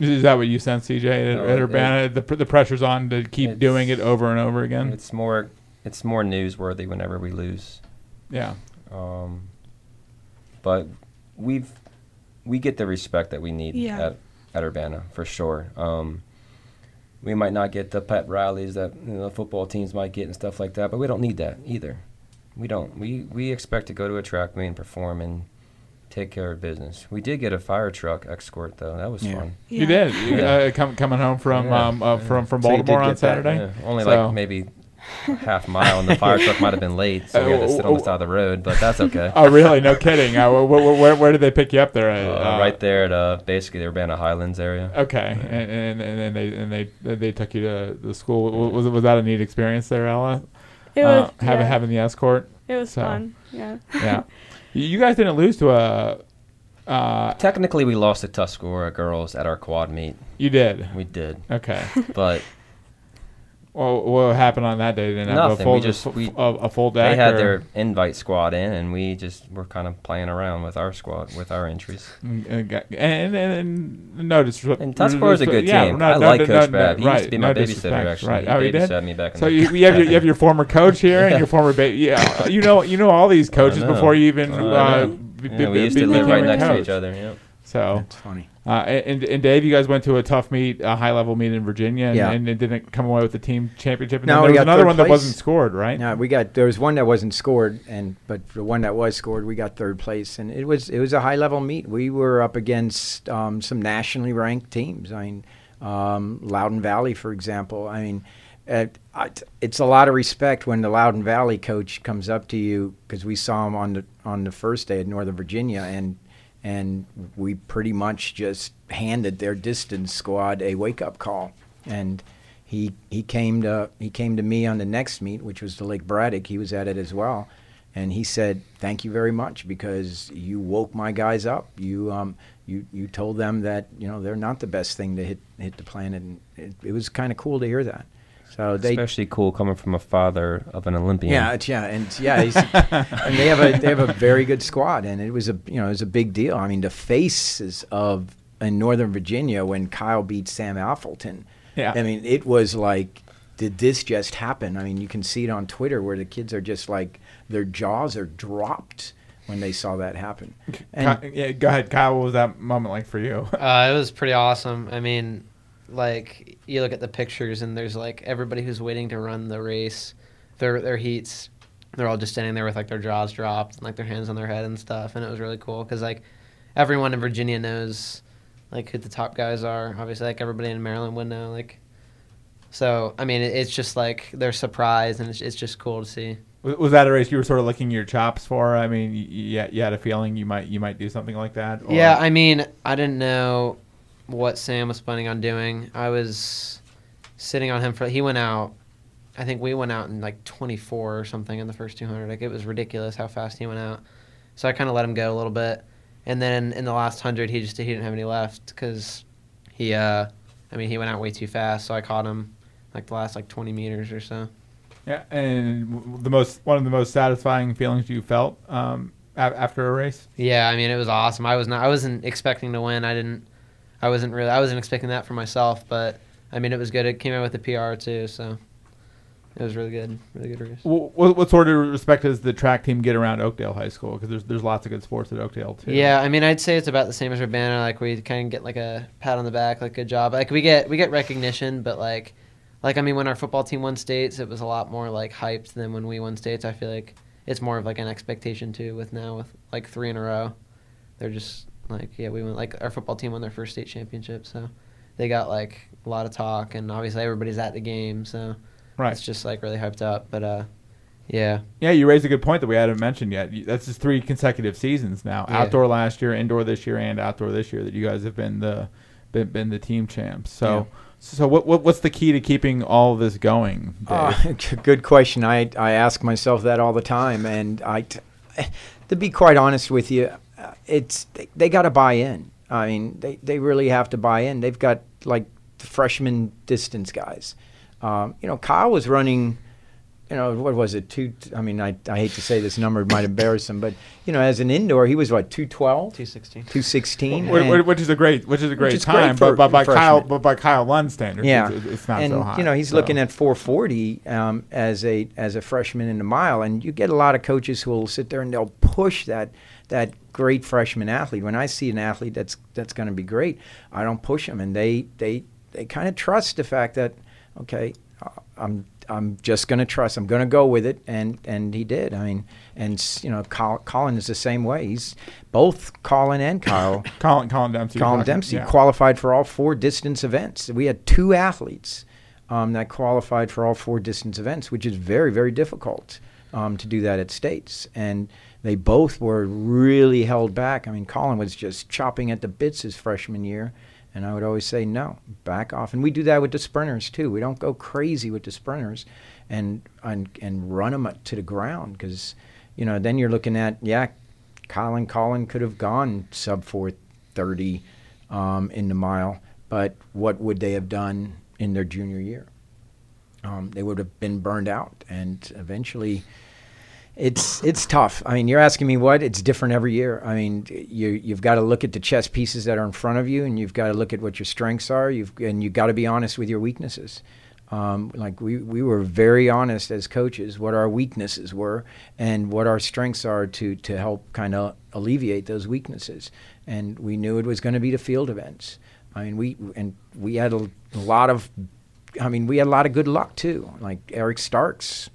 Is- Is that what you sense, CJ, at, No, at it- Urbana? the, the pressure's on to keep doing it over and over again? It's more it's more newsworthy whenever we lose. Yeah. Um, but we've we get the respect that we need Yeah. at, at Urbana for sure. Um, we might not get the pep rallies that you know, football teams might get and stuff like that, but we don't need that either. We don't. We we expect to go to a track meet and perform and take care of business. We did get a fire truck escort though. That was Yeah. fun. You did. You, Yeah. uh, com- coming home from Yeah. um, uh, from from So Baltimore on get that, Saturday. Only So- like maybe half mile, and the fire truck might have been late, so we had to sit on the side of the road. But that's okay. Oh, really? No kidding. Uh, wh- wh- where, where did they pick you up there? at? Uh, right there at uh, basically the Urbana Highlands area. Okay, and, and and then they and they they took you to the school. Was was that a neat experience there, Ella? It Uh, was having yeah, having the escort. it was so. fun. Yeah. Yeah, you guys didn't lose to a. Uh, Technically, we lost to Tuscarora girls at our quad meet. you did. We did, Okay. but well, what happened on that day? They Didn't have Nothing, a full we just- a, we- a full deck. they had or- their invite squad in, and we just were kind of playing around with our squad, with our entries. Uh, and, and, and no disrespect. And Tuscarora's a good yeah, team. no- I no- like no- Coach no- Babb. He right, used to be my no babysitter, actually. Right. He Oh, you babysat me back in So the you, you have your you have your former coach here and your former baby. yeah you know you know all these coaches before you even I uh, know. b- Yeah, b- we used be- to live became right a next to each other. Yeah. So That's funny. Uh, and and Dave, you guys went to a tough meet, a high level meet in Virginia, and, Yeah. and it didn't come away with the team championship. And No, there was got another one that wasn't scored, right? Yeah, we got there was one that wasn't scored, and but the one that was scored, we got third place, and it was it was a high level meet. We were up against um, some nationally ranked teams. I mean, um, Loudoun Valley, for example. I mean, uh, it's a lot of respect when the Loudoun Valley coach comes up to you because we saw him on the on the first day at Northern Virginia, and and we pretty much just handed their distance squad a wake up call, and he he came to he came to me on the next meet, which was the Lake Braddock. He was at it as well, and he said, "Thank you very much because you woke my guys up. You um you you told them that you know they're not the best thing to hit hit the planet, and it, it was kind of cool to hear that. So they Especially cool coming from a father of an Olympian. yeah, it's, yeah, and yeah, he's, and they have a they have a very good squad, and it was a you know it was a big deal. I mean, the faces of in Northern Virginia when Kyle beat Sam Affolder. Yeah. I mean, it was like, did this just happen? I mean, you can see it on Twitter where the kids are just like their jaws are dropped when they saw that happen. And Ky- yeah, go ahead, Kyle. What was that moment like for you? Uh, it was pretty awesome. I mean, like you look at the pictures and there's like everybody who's waiting to run the race, their their heats, they're all just standing there with like their jaws dropped and like their hands on their head and stuff, and it was really cool because like everyone in Virginia knows like who the top guys are. Obviously, like everybody in Maryland would know. Like, so I mean, it, it's just like they're surprised and it's, it's just cool to see. Was, that a race you were sort of licking your chops for? I mean, you, you, you had a feeling you might you might do something like that. or- Yeah, I mean, I didn't know what Sam was planning on doing. I was sitting on him for. He went out. I think we went out in like 24 or something in the first 200. Like it was ridiculous how fast he went out. So I kind of let him go a little bit, and then in the last hundred, he just he didn't have any left because he. uh I mean, he went out way too fast. So I caught him like the last like 20 meters or so. yeah. And the most one of the most satisfying feelings you felt um, a- after a race. Yeah, I mean it was awesome. I was not I wasn't expecting to win. I didn't I wasn't really I wasn't expecting that for myself, but I mean it was good. It came out with a PR too, so it was really good. Really good race. What, what, what sort of respect does the track team get around Oakdale High School? Because there's there's lots of good sports at Oakdale too. Yeah, I mean I'd say it's about the same as Urbana. Like we kind of get like a pat on the back, like good job. Like we get we get recognition, but like like I mean when our football team won states, it was a lot more like hyped than when we won states. I feel like it's more of like an expectation too. With now with like three in a row, they're just like yeah we went like our football team won their first state championship, so they got like a lot of talk, and obviously everybody's at the game, so right. it's just like really hyped up. But uh, yeah, Yeah, you raised a good point that we hadn't mentioned yet. That's just three consecutive seasons now. Yeah. Outdoor last year, indoor this year, and outdoor this year that you guys have been the been, been the team champs. So so what, what what's the key to keeping all this going? Dave? Uh, good question. I I ask myself that all the time, and I, t- to be quite honest with you, it's they, they got to buy in. I mean, they they really have to buy in. They've got like the freshman distance guys. Um, you know, Kyle was running. You know, what was it? Two. I mean, I, I hate to say this number might embarrass him, but you know, as an indoor, he was what 212, two sixteen. 216. Wh- wh- and- which is a great which is a great is great time, for but, but by Kyle freshman. but by Kyle Lund standards, Yeah, it's, it's not and so high. you know he's so. looking at 440 um, as a as a freshman in the mile, and you get a lot of coaches who will sit there and they'll push that that great freshman athlete. When I see an athlete that's that's going to be great, I don't push them, and they they they kind of trust the fact that okay, uh, I'm I'm just going to trust. I'm going to go with it, and and he did. I mean, and you know, Col- Colin is the same way. He's both Colin and Kyle. Colin, Colin Dempsey. Colin Dempsey yeah. qualified for all four distance events. We had two athletes um, that qualified for all four distance events, which is very, very difficult um, to do that at states. And they both were really held back. I mean, Colin was just chopping at the bits his freshman year. And I would always say, no, back off. And we do that with the sprinters too. We don't go crazy with the sprinters and and, and run them to the ground because, you know, then you're looking at, yeah, Colin Colin could have gone sub 430 um, in the mile, but what would they have done in their junior year? Um, they would have been burned out, and eventually, it's it's tough. I mean, you're asking me what? It's different every year. I mean, you you've got to look at the chess pieces that are in front of you, and you've got to look at what your strengths are. You've and you've got to be honest with your weaknesses. Um, like we, we were very honest as coaches what our weaknesses were and what our strengths are to to help kind of alleviate those weaknesses. And we knew it was going to be the field events. I mean, we and we had a, lot of, I mean, we had a lot of good luck too. Like Eric Starks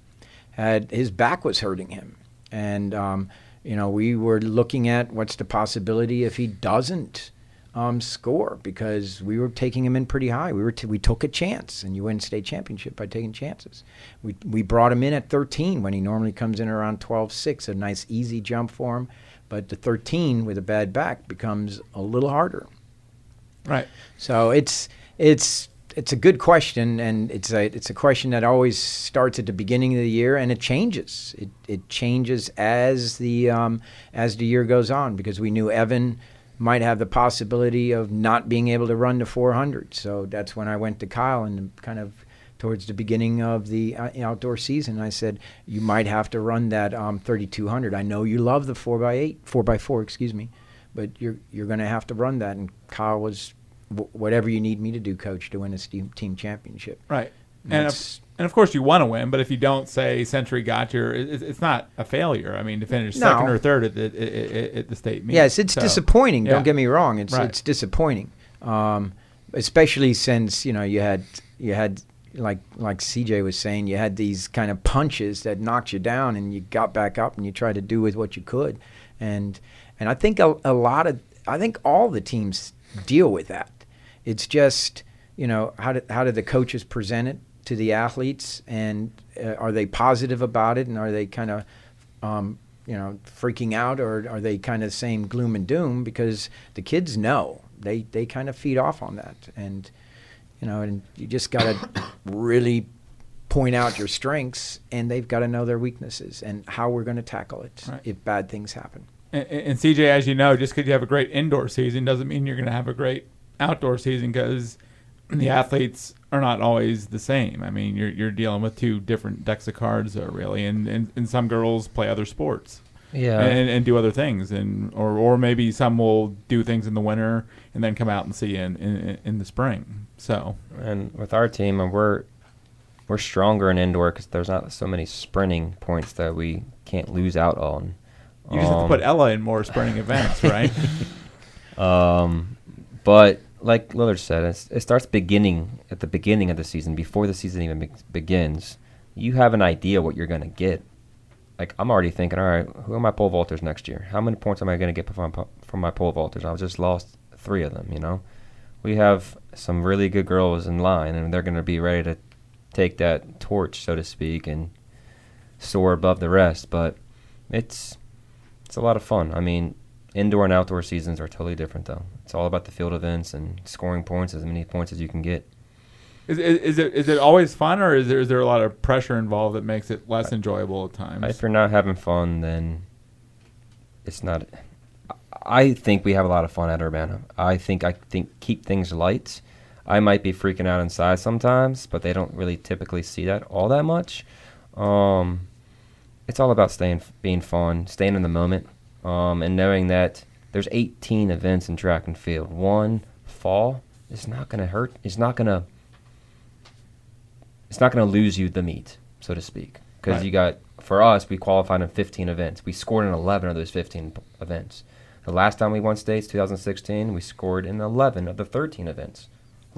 had his back was hurting him, and um, you know we were looking at what's the possibility if he doesn't um, score because we were taking him in pretty high. We were t- we took a chance, and you win state championship by taking chances. We we brought him in at 13 when he normally comes in around 12-6, a nice easy jump for him. But the 13 with a bad back becomes a little harder. Right. So it's it's it's a good question, and it's a it's a question that always starts at the beginning of the year, and it changes. It it changes as the um, as the year goes on because we knew Evan might have the possibility of not being able to run the 400. So that's when I went to Kyle and kind of towards the beginning of the uh, outdoor season. I said you might have to run that um, 3200. I know you love the 4x8, 4x4, excuse me, but you're you're going to have to run that. And Kyle was w- whatever you need me to do, coach, to win a team, team championship. Right. And And of, and of course you want to win, but if you don't say Century got your, it, it's- not a failure. I mean, to finish No. second or third at the, at- at the state meet. Yes, it's So, disappointing. yeah. Don't get me wrong. It's Right. it's disappointing, um, especially since you know you had you had like like CJ was saying, you had these kind of punches that knocked you down, and you got back up and you tried to do with what you could, and and I think a, a lot of I think all the teams deal with that. It's just you know how do how do the coaches present it to the athletes, and uh, are they positive about it, and are they kind of um, you know, freaking out, or are they kind of same gloom and doom? Because the kids know they they kind of feed off on that, and you know, and you just got to really point out your strengths, and they've got to know their weaknesses and how we're going to tackle it Right. if bad things happen. And, and CJ, as you know, just because you have a great indoor season doesn't mean you're going to have a great outdoor season because the athletes are not always the same. I mean, you're you're dealing with two different decks of cards, uh, really, and, and and some girls play other sports. Yeah. and, and do other things, and or or maybe some will do things in the winter and then come out and see in in, in the spring. So And with our team, uh, we're we're stronger in indoor because there's not so many sprinting points that we can't lose out on. you just have to Um, put Ella in more sprinting events, right? Um, but like Lillard said, it starts beginning at the beginning of the season before the season even be- begins. You have an idea what you're going to get. Like I'm already thinking, all right, who are my pole vaulters next year? How many points am I going to get from my, from my pole vaulters? I've just lost three of them. You know, we have some really good girls in line, and they're going to be ready to take that torch, so to speak, and soar above the rest. But it's it's a lot of fun. I mean, indoor and outdoor seasons are totally different, though. It's all about the field events and scoring points, as many points as you can get. Is, is, is it is it always fun, or is there is there a lot of pressure involved that makes it less enjoyable at times? If you're not having fun, then it's not. I think we have a lot of fun at Urbana. I think I think keep things light. I might be freaking out inside sometimes, but they don't really typically see that all that much. Um, it's all about staying, being fun, staying in the moment, um, and knowing that there's 18 events in track and field. One fall is not going to hurt. It's not going to. It's not going to lose you the meet, so to speak, because Right. you got. For us, we qualified in 15 events. We scored in 11 of those 15 p- events. The last time we won states, 2016, we scored in 11 of the 13 events.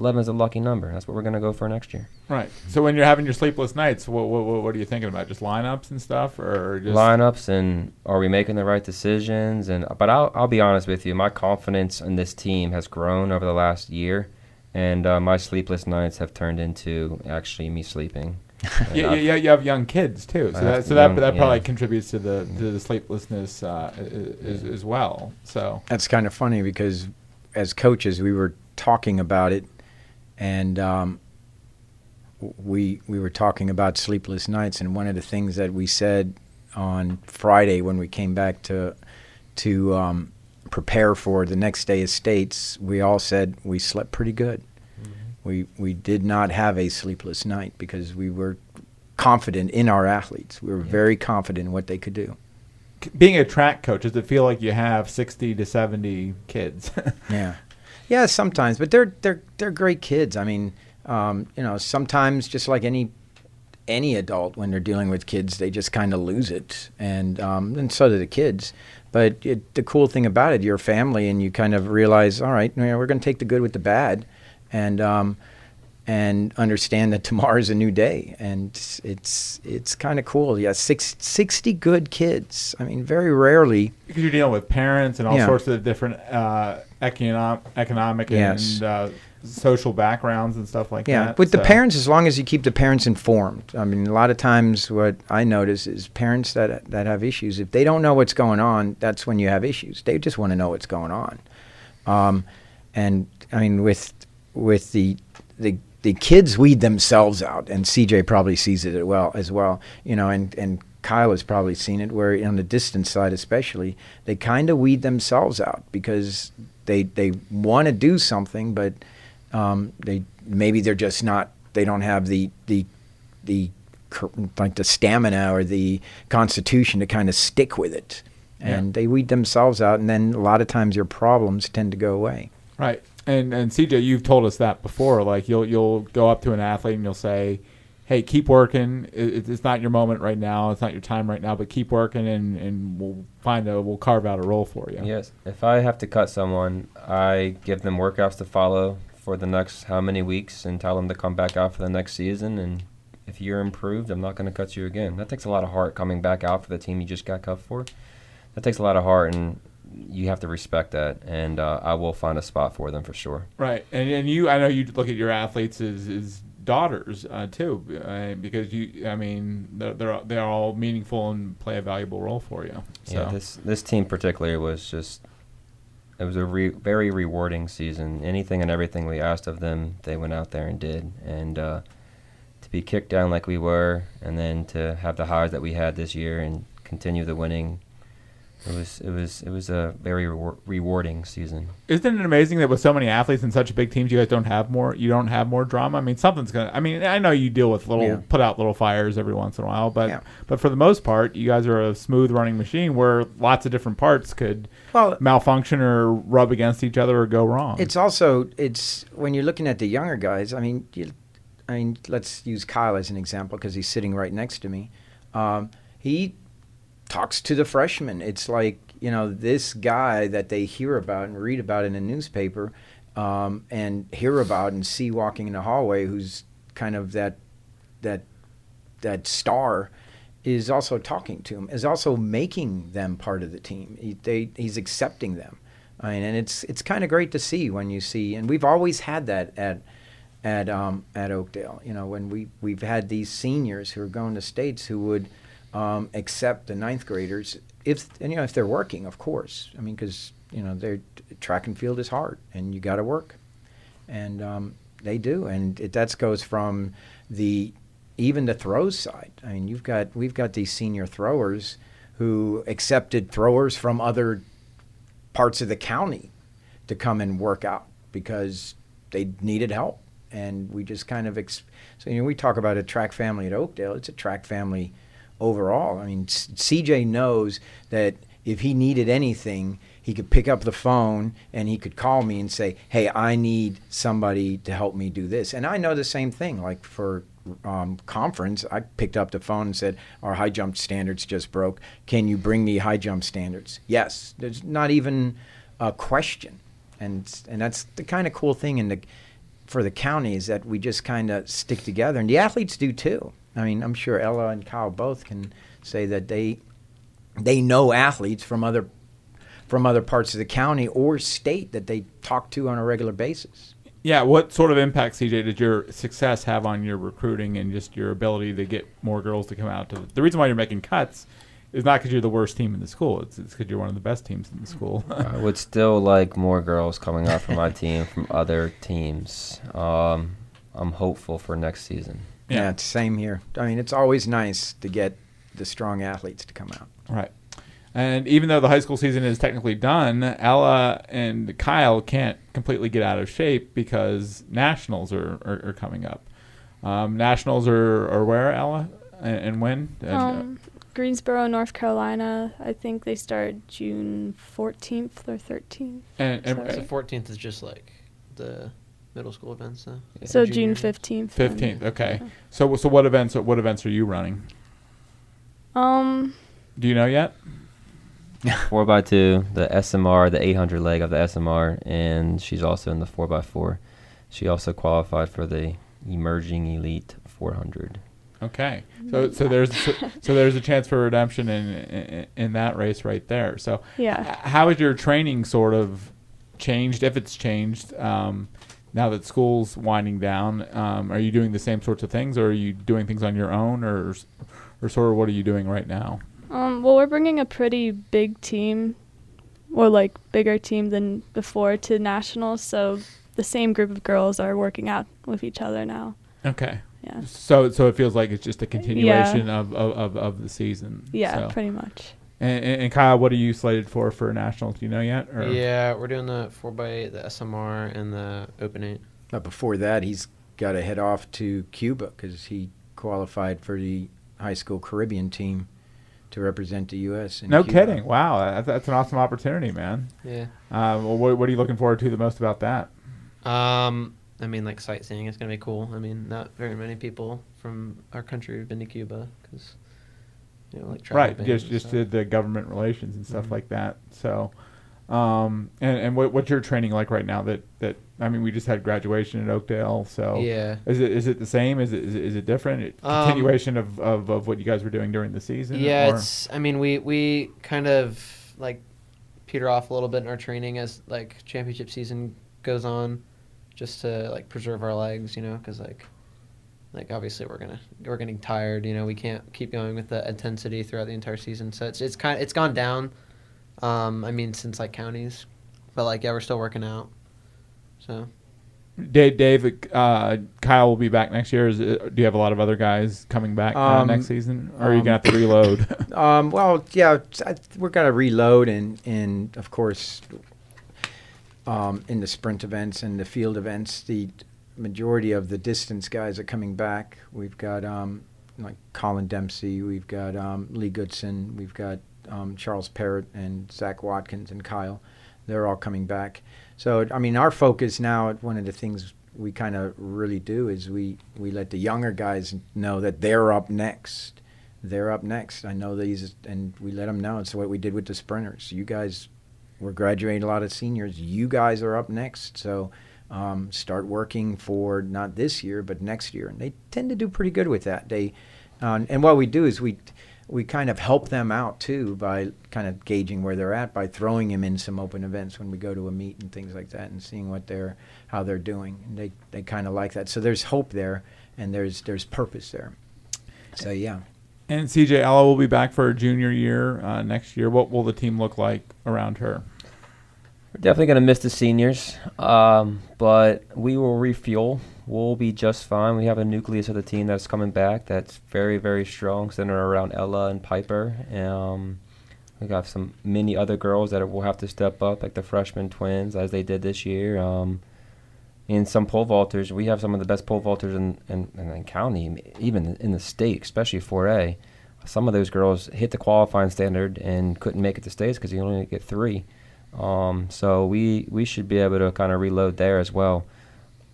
11 is a lucky number. That's what we're going to go for next year. Right. So when you're having your sleepless nights, what what, what what are you thinking about? Just lineups and stuff, or just lineups and are we making the right decisions and but I'll I'll be honest with you my confidence in this team has grown over the last year and uh, my sleepless nights have turned into actually me sleeping And Yeah, yeah, you have young kids too, so I that have so that that probably yeah. contributes to the to the sleeplessness uh, as, as well. So That's kind of funny because as coaches, we were talking about it, and um, we we were talking about sleepless nights. And one of the things that we said on Friday when we came back to to um, prepare for the next day of states, we all said we slept pretty good. We we did not have a sleepless night because we were confident in our athletes. We were very confident in what they could do. being a track coach, does it feel like you have sixty to seventy kids? Yeah, yeah. Sometimes, but they're they're they're great kids. I mean, um, you know, sometimes just like any any adult, when they're dealing with kids, they just kind of lose it, and um, and so do the kids. But it, the cool thing about it, you're family, and you kind of realize, all right, you know, we're going to take the good with the bad, and um, and understand that tomorrow's a new day, and it's it's, it's kind of cool. Yeah, six, 60 good kids. I mean, very rarely. because you're dealing with parents and all Yeah. sorts of different uh, economic, economic Yes. and uh, social backgrounds and stuff like Yeah, that. with the parents, as long as you keep the parents informed. I mean, a lot of times, what I notice is parents that that have issues. If they don't know what's going on, that's when you have issues. They just want to know what's going on. Um, and I mean, with with the the the kids weed themselves out, and CJ probably sees it as well as well. You know, and and Kyle has probably seen it where on the distance side, especially, they kind of weed themselves out because they they want to do something, but um, they maybe they're just not. They don't have the the the like the stamina or the constitution to kind of stick with it, and they weed themselves out, and then a lot of times your problems tend to go away. Right. And and CJ, you've told us that before. Like you'll you'll go up to an athlete and you'll say, "Hey, keep working. It, it's not your moment right now. It's not your time right now, but keep working, and, and we'll find a we'll carve out a role for you." Yes. If I have to cut someone, I give them workouts to follow for the next how many weeks and tell them to come back out for the next season. And if you're improved, I'm not going to cut you again. That takes a lot of heart coming back out for the team you just got cut for. That takes a lot of heart, and you have to respect that. And uh, I will find a spot for them for sure. Right. And and you, I know you look at your athletes as, as daughters uh, too, uh, because you, I mean, they're, they're they're all meaningful and play a valuable role for you. So. Yeah, this this team particularly was just it was a re- very rewarding season. Anything and everything we asked of them, they went out there and did. And uh, to be kicked down like we were, and then to have the highs that we had this year and continue the winning, it was it was it was a very rewar- rewarding season. Isn't it amazing that with so many athletes and such big teams, you guys don't have more? You don't have more drama. I mean, something's gonna. I mean, I know you deal with little, Yeah. put out little fires every once in a while, but Yeah. but for the most part, you guys are a smooth running machine where lots of different parts could Well, malfunction or rub against each other or go wrong. It's also it's when you're looking at the younger guys. I mean, you, I mean, let's use Kyle as an example because he's sitting right next to me. Um, he talks to the freshmen. It's like you know this guy that they hear about and read about in a newspaper, um, and hear about and see walking in the hallway, who's kind of that that that star is also talking to him, is also making them part of the team. He, they, he's accepting them. I mean, and it's it's kind of great to see when you see, and we've always had that at at um, at Oakdale. You know, when we we've had these seniors who are going to states who would um, accept the ninth graders if and you know if they're working, of course. I mean, because you know, their track and field is hard, and you got to work, and um, they do, and it, that goes from the even the throws side. I mean, you've got we've got these senior throwers who accepted throwers from other parts of the county to come and work out because they needed help. And we just kind of, ex- so, you know, we talk about a track family at Oakdale. It's a track family overall. I mean, CJ knows that if he needed anything, he could pick up the phone and he could call me and say, "Hey, I need somebody to help me do this." And I know the same thing. Like for um, conference, I picked up the phone and said, "Our high jump standards just broke. Can you bring me high jump standards?" Yes. There's not even a question, and and that's the kind of cool thing. And the for the county is that we just kind of stick together, and the athletes do too. I mean, I'm sure Ella and Kyle both can say that they they know athletes from other from other parts of the county or state that they talk to on a regular basis. Yeah, what sort of impact, CJ, did your success have on your recruiting and just your ability to get more girls to come out to the, the reason why you're making cuts is not because you're the worst team in the school. It's because you're one of the best teams in the school. I would still like more girls coming out from my team from other teams. Um, I'm hopeful for next season. Yeah. Yeah. it's same here. I mean, it's always nice to get the strong athletes to come out. right. And even though the high school season is technically done, Ella and Kyle can't completely get out of shape because nationals are, are, are coming up. Um, nationals are, are where, Ella? And, and when? And, uh, Um, Greensboro, North Carolina. I think they start June 14th or 13th. and, and, sorry. So fourteenth is just like the middle school events. Though. So Junior. June 15th. Fifteenth. Okay. Yeah. So so what events what events are you running? Um, Do you know yet? Four by two, the SMR, the 800 leg of the SMR, and she's also in the four by four. She also qualified for the emerging elite 400. Okay. So so there's so, so there's a chance for redemption in, in in that race right there. So yeah. h- how has your training sort of changed if it's changed um, now that school's winding down? Um, are you doing the same sorts of things or are you doing things on your own or or sort of what are you doing right now? Um, well, we're bringing a pretty big team, or like bigger team than before, to nationals. So the same group of girls are working out with each other now. Okay. Yeah. So so it feels like it's just a continuation of, of, of, of the season. Yeah, So. pretty much. And, and, and Kyle, what are you slated for for nationals? Do you know yet? Or? Yeah, we're doing the four by eight, the SMR, and the open eight. But before that, he's got to head off to Cuba because he qualified for the high school Caribbean team to represent the U.S. in No Cuba. kidding! Wow, that's, that's an awesome opportunity, man. Yeah. Uh, well, what, what are you looking forward to the most about that? Um, I mean, like sightseeing is gonna be cool. I mean, not very many people from our country have been to Cuba because, you know, like Right, just just did the government relations and stuff Mhm. like that. So, um, and and what, what's your training like right now? That that I mean, we just had graduation at Oakdale, so Yeah. Is it is it the same? Is it is it, is it different? It- Um, Continuation of, of, of what you guys were doing during the season? Yeah, or- it's. I mean, we we kind of like peter off a little bit in our training as like championship season goes on, just to like preserve our legs, you know, because like, like obviously we're gonna we're getting tired, you know, we can't keep going with the intensity throughout the entire season. So it's it's kind it's gone down. Um, I mean, since like counties, but like yeah, we're still working out. So Dave, Dave uh, Kyle will be back next year. Is it, do you have a lot of other guys coming back uh, Um, next season, or are you um, gonna have to reload? Um, well, yeah, I, we're gonna reload and and of course, um, in the sprint events and the field events, the majority of the distance guys are coming back. We've got um, like Colin Dempsey, we've got um, Lee Goodson, we've got um, Charles Parrott and Zach Watkins and Kyle. They're all coming back. So I mean, our focus now. One of the things we kind of really do is we we let the younger guys know that they're up next they're up next. I know these, and we let them know. It's what we did with the sprinters. You guys, we're graduating a lot of seniors. You guys are up next, so um, start working for not this year but next year. And they tend to do pretty good with that. They, uh, and what we do is we we kind of help them out too by kind of gauging where they're at by throwing them in some open events when we go to a meet and things like that and seeing what they're how they're doing. And they they kind of like that. So there's hope there and there's there's purpose there. So yeah. and CJ Ella will be back for her junior year uh, next year. What will the team look like around her? We're definitely going to miss the seniors, um, but we will refuel. We'll be just fine. We have a nucleus of the team that's coming back that's very, very strong, centered around Ella and Piper. Um, we got some many other girls that will have to step up, like the freshman twins, as they did this year. Um, and some pole vaulters. We have some of the best pole vaulters in, in, in the county, even in the state, especially 4A. Some of those girls hit the qualifying standard and couldn't make it to states because you only get three. Um, so we we should be able to kind of reload there as well.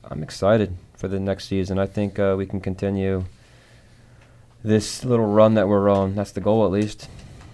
I'm excited for the next season. I think uh, we can continue this little run that we're on. That's the goal, at least.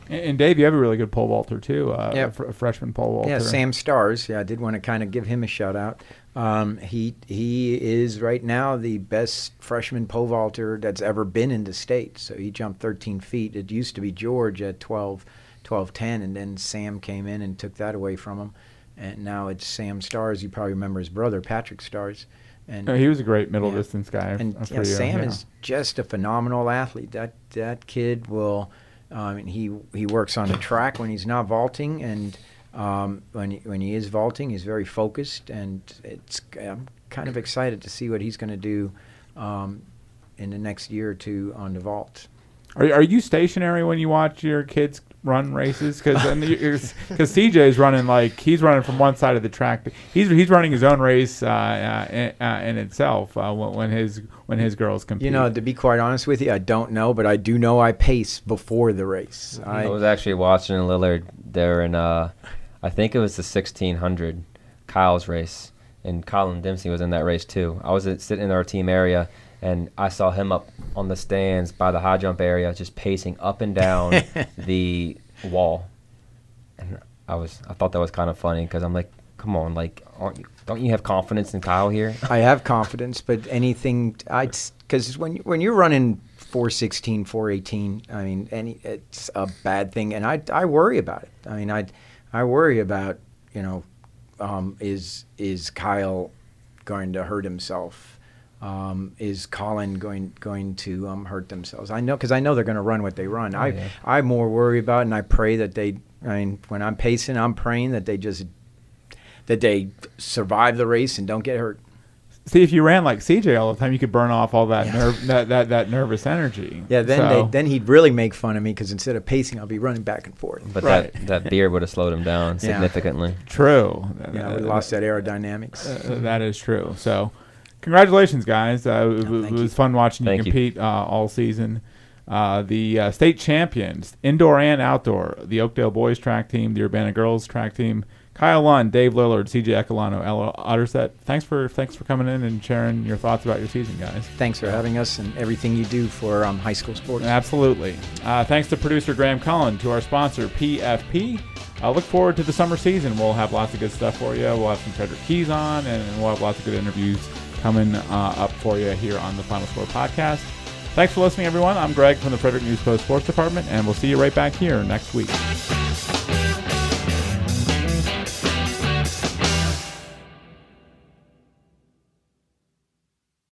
And, and Dave, you have a really good pole vaulter too. Uh, Yeah. a, fr- a freshman pole vaulter. Yeah, Sam Stars. Yeah, I did want to kind of give him a shout out. Um, he he is right now the best freshman pole vaulter that's ever been in the state. So he jumped 13 feet. It used to be George at 12, 12 10, and then Sam came in and took that away from him. And now it's Sam Stars. You probably remember his brother, Patrick Stars. And he was a great middle Yeah. distance guy. and yeah, you, Sam yeah. is just a phenomenal athlete. That that kid will. I mean, he he works on the track when he's not vaulting, and um, when he, when he is vaulting, he's very focused. And it's I'm kind of excited to see what he's going to do um, in the next year or two on the vault. Are, are you stationary when you watch your kids run races? Because because CJ's running like he's running from one side of the track. He's he's running his own race uh, uh, in, uh, in itself uh, when, when his when his girls compete. You know, to be quite honest with you, I don't know, but I do know I pace before the race. I I, was actually watching Lillard there in, uh, I think it was the 1600 Kyle's race, and Colin Dempsey was in that race too. I was sitting in our team area, and I saw him up on the stands by the high jump area, just pacing up and down the wall. And I was, I thought that was kind of funny because I'm like, come on, like, aren't you, don't you have confidence in Kyle here? I have confidence, but anything I because when when you're running 416, 418, I mean, any it's a bad thing, and I I worry about it. I mean, I I worry about you know, um, is is Kyle going to hurt himself? Um, is Colin going going to um, hurt themselves? I know because I know they're going to run what they run. I yeah. I more worry about, and I pray that they. I mean, when I'm pacing, I'm praying that they just that they survive the race and don't get hurt. see if you ran like CJ all the time, you could burn off all that Yeah. nerve that, that that nervous energy. Yeah, then So- they, then he'd really make fun of me because instead of pacing, I'll be running back and forth. But Right. that, that beer would have slowed him down Yeah. significantly. true. Yeah, we lost that aerodynamics. Uh, that is true. So, congratulations, guys. Uh, it, Oh, it was you. fun watching you Thank you. compete uh, all season. Uh, the uh, state champions, indoor and outdoor, the Oakdale boys track team, the Urbana girls track team, Kyle Lund, Dave Lillard, CJ Ecalono, Ella Auderset. Thanks for thanks for coming in and sharing your thoughts about your season, guys. Thanks for having us and everything you do for um, high school sports. Absolutely. Uh, thanks to producer Graham Cullen, to our sponsor PFP. I look forward to the summer season. We'll have lots of good stuff for you. We'll have some Frederick Keys on, and we'll have lots of good interviews coming uh, up for you here on the Final Score podcast. Thanks for listening, everyone. I'm Greg from the Frederick News Post Sports Department, and we'll see you right back here next week.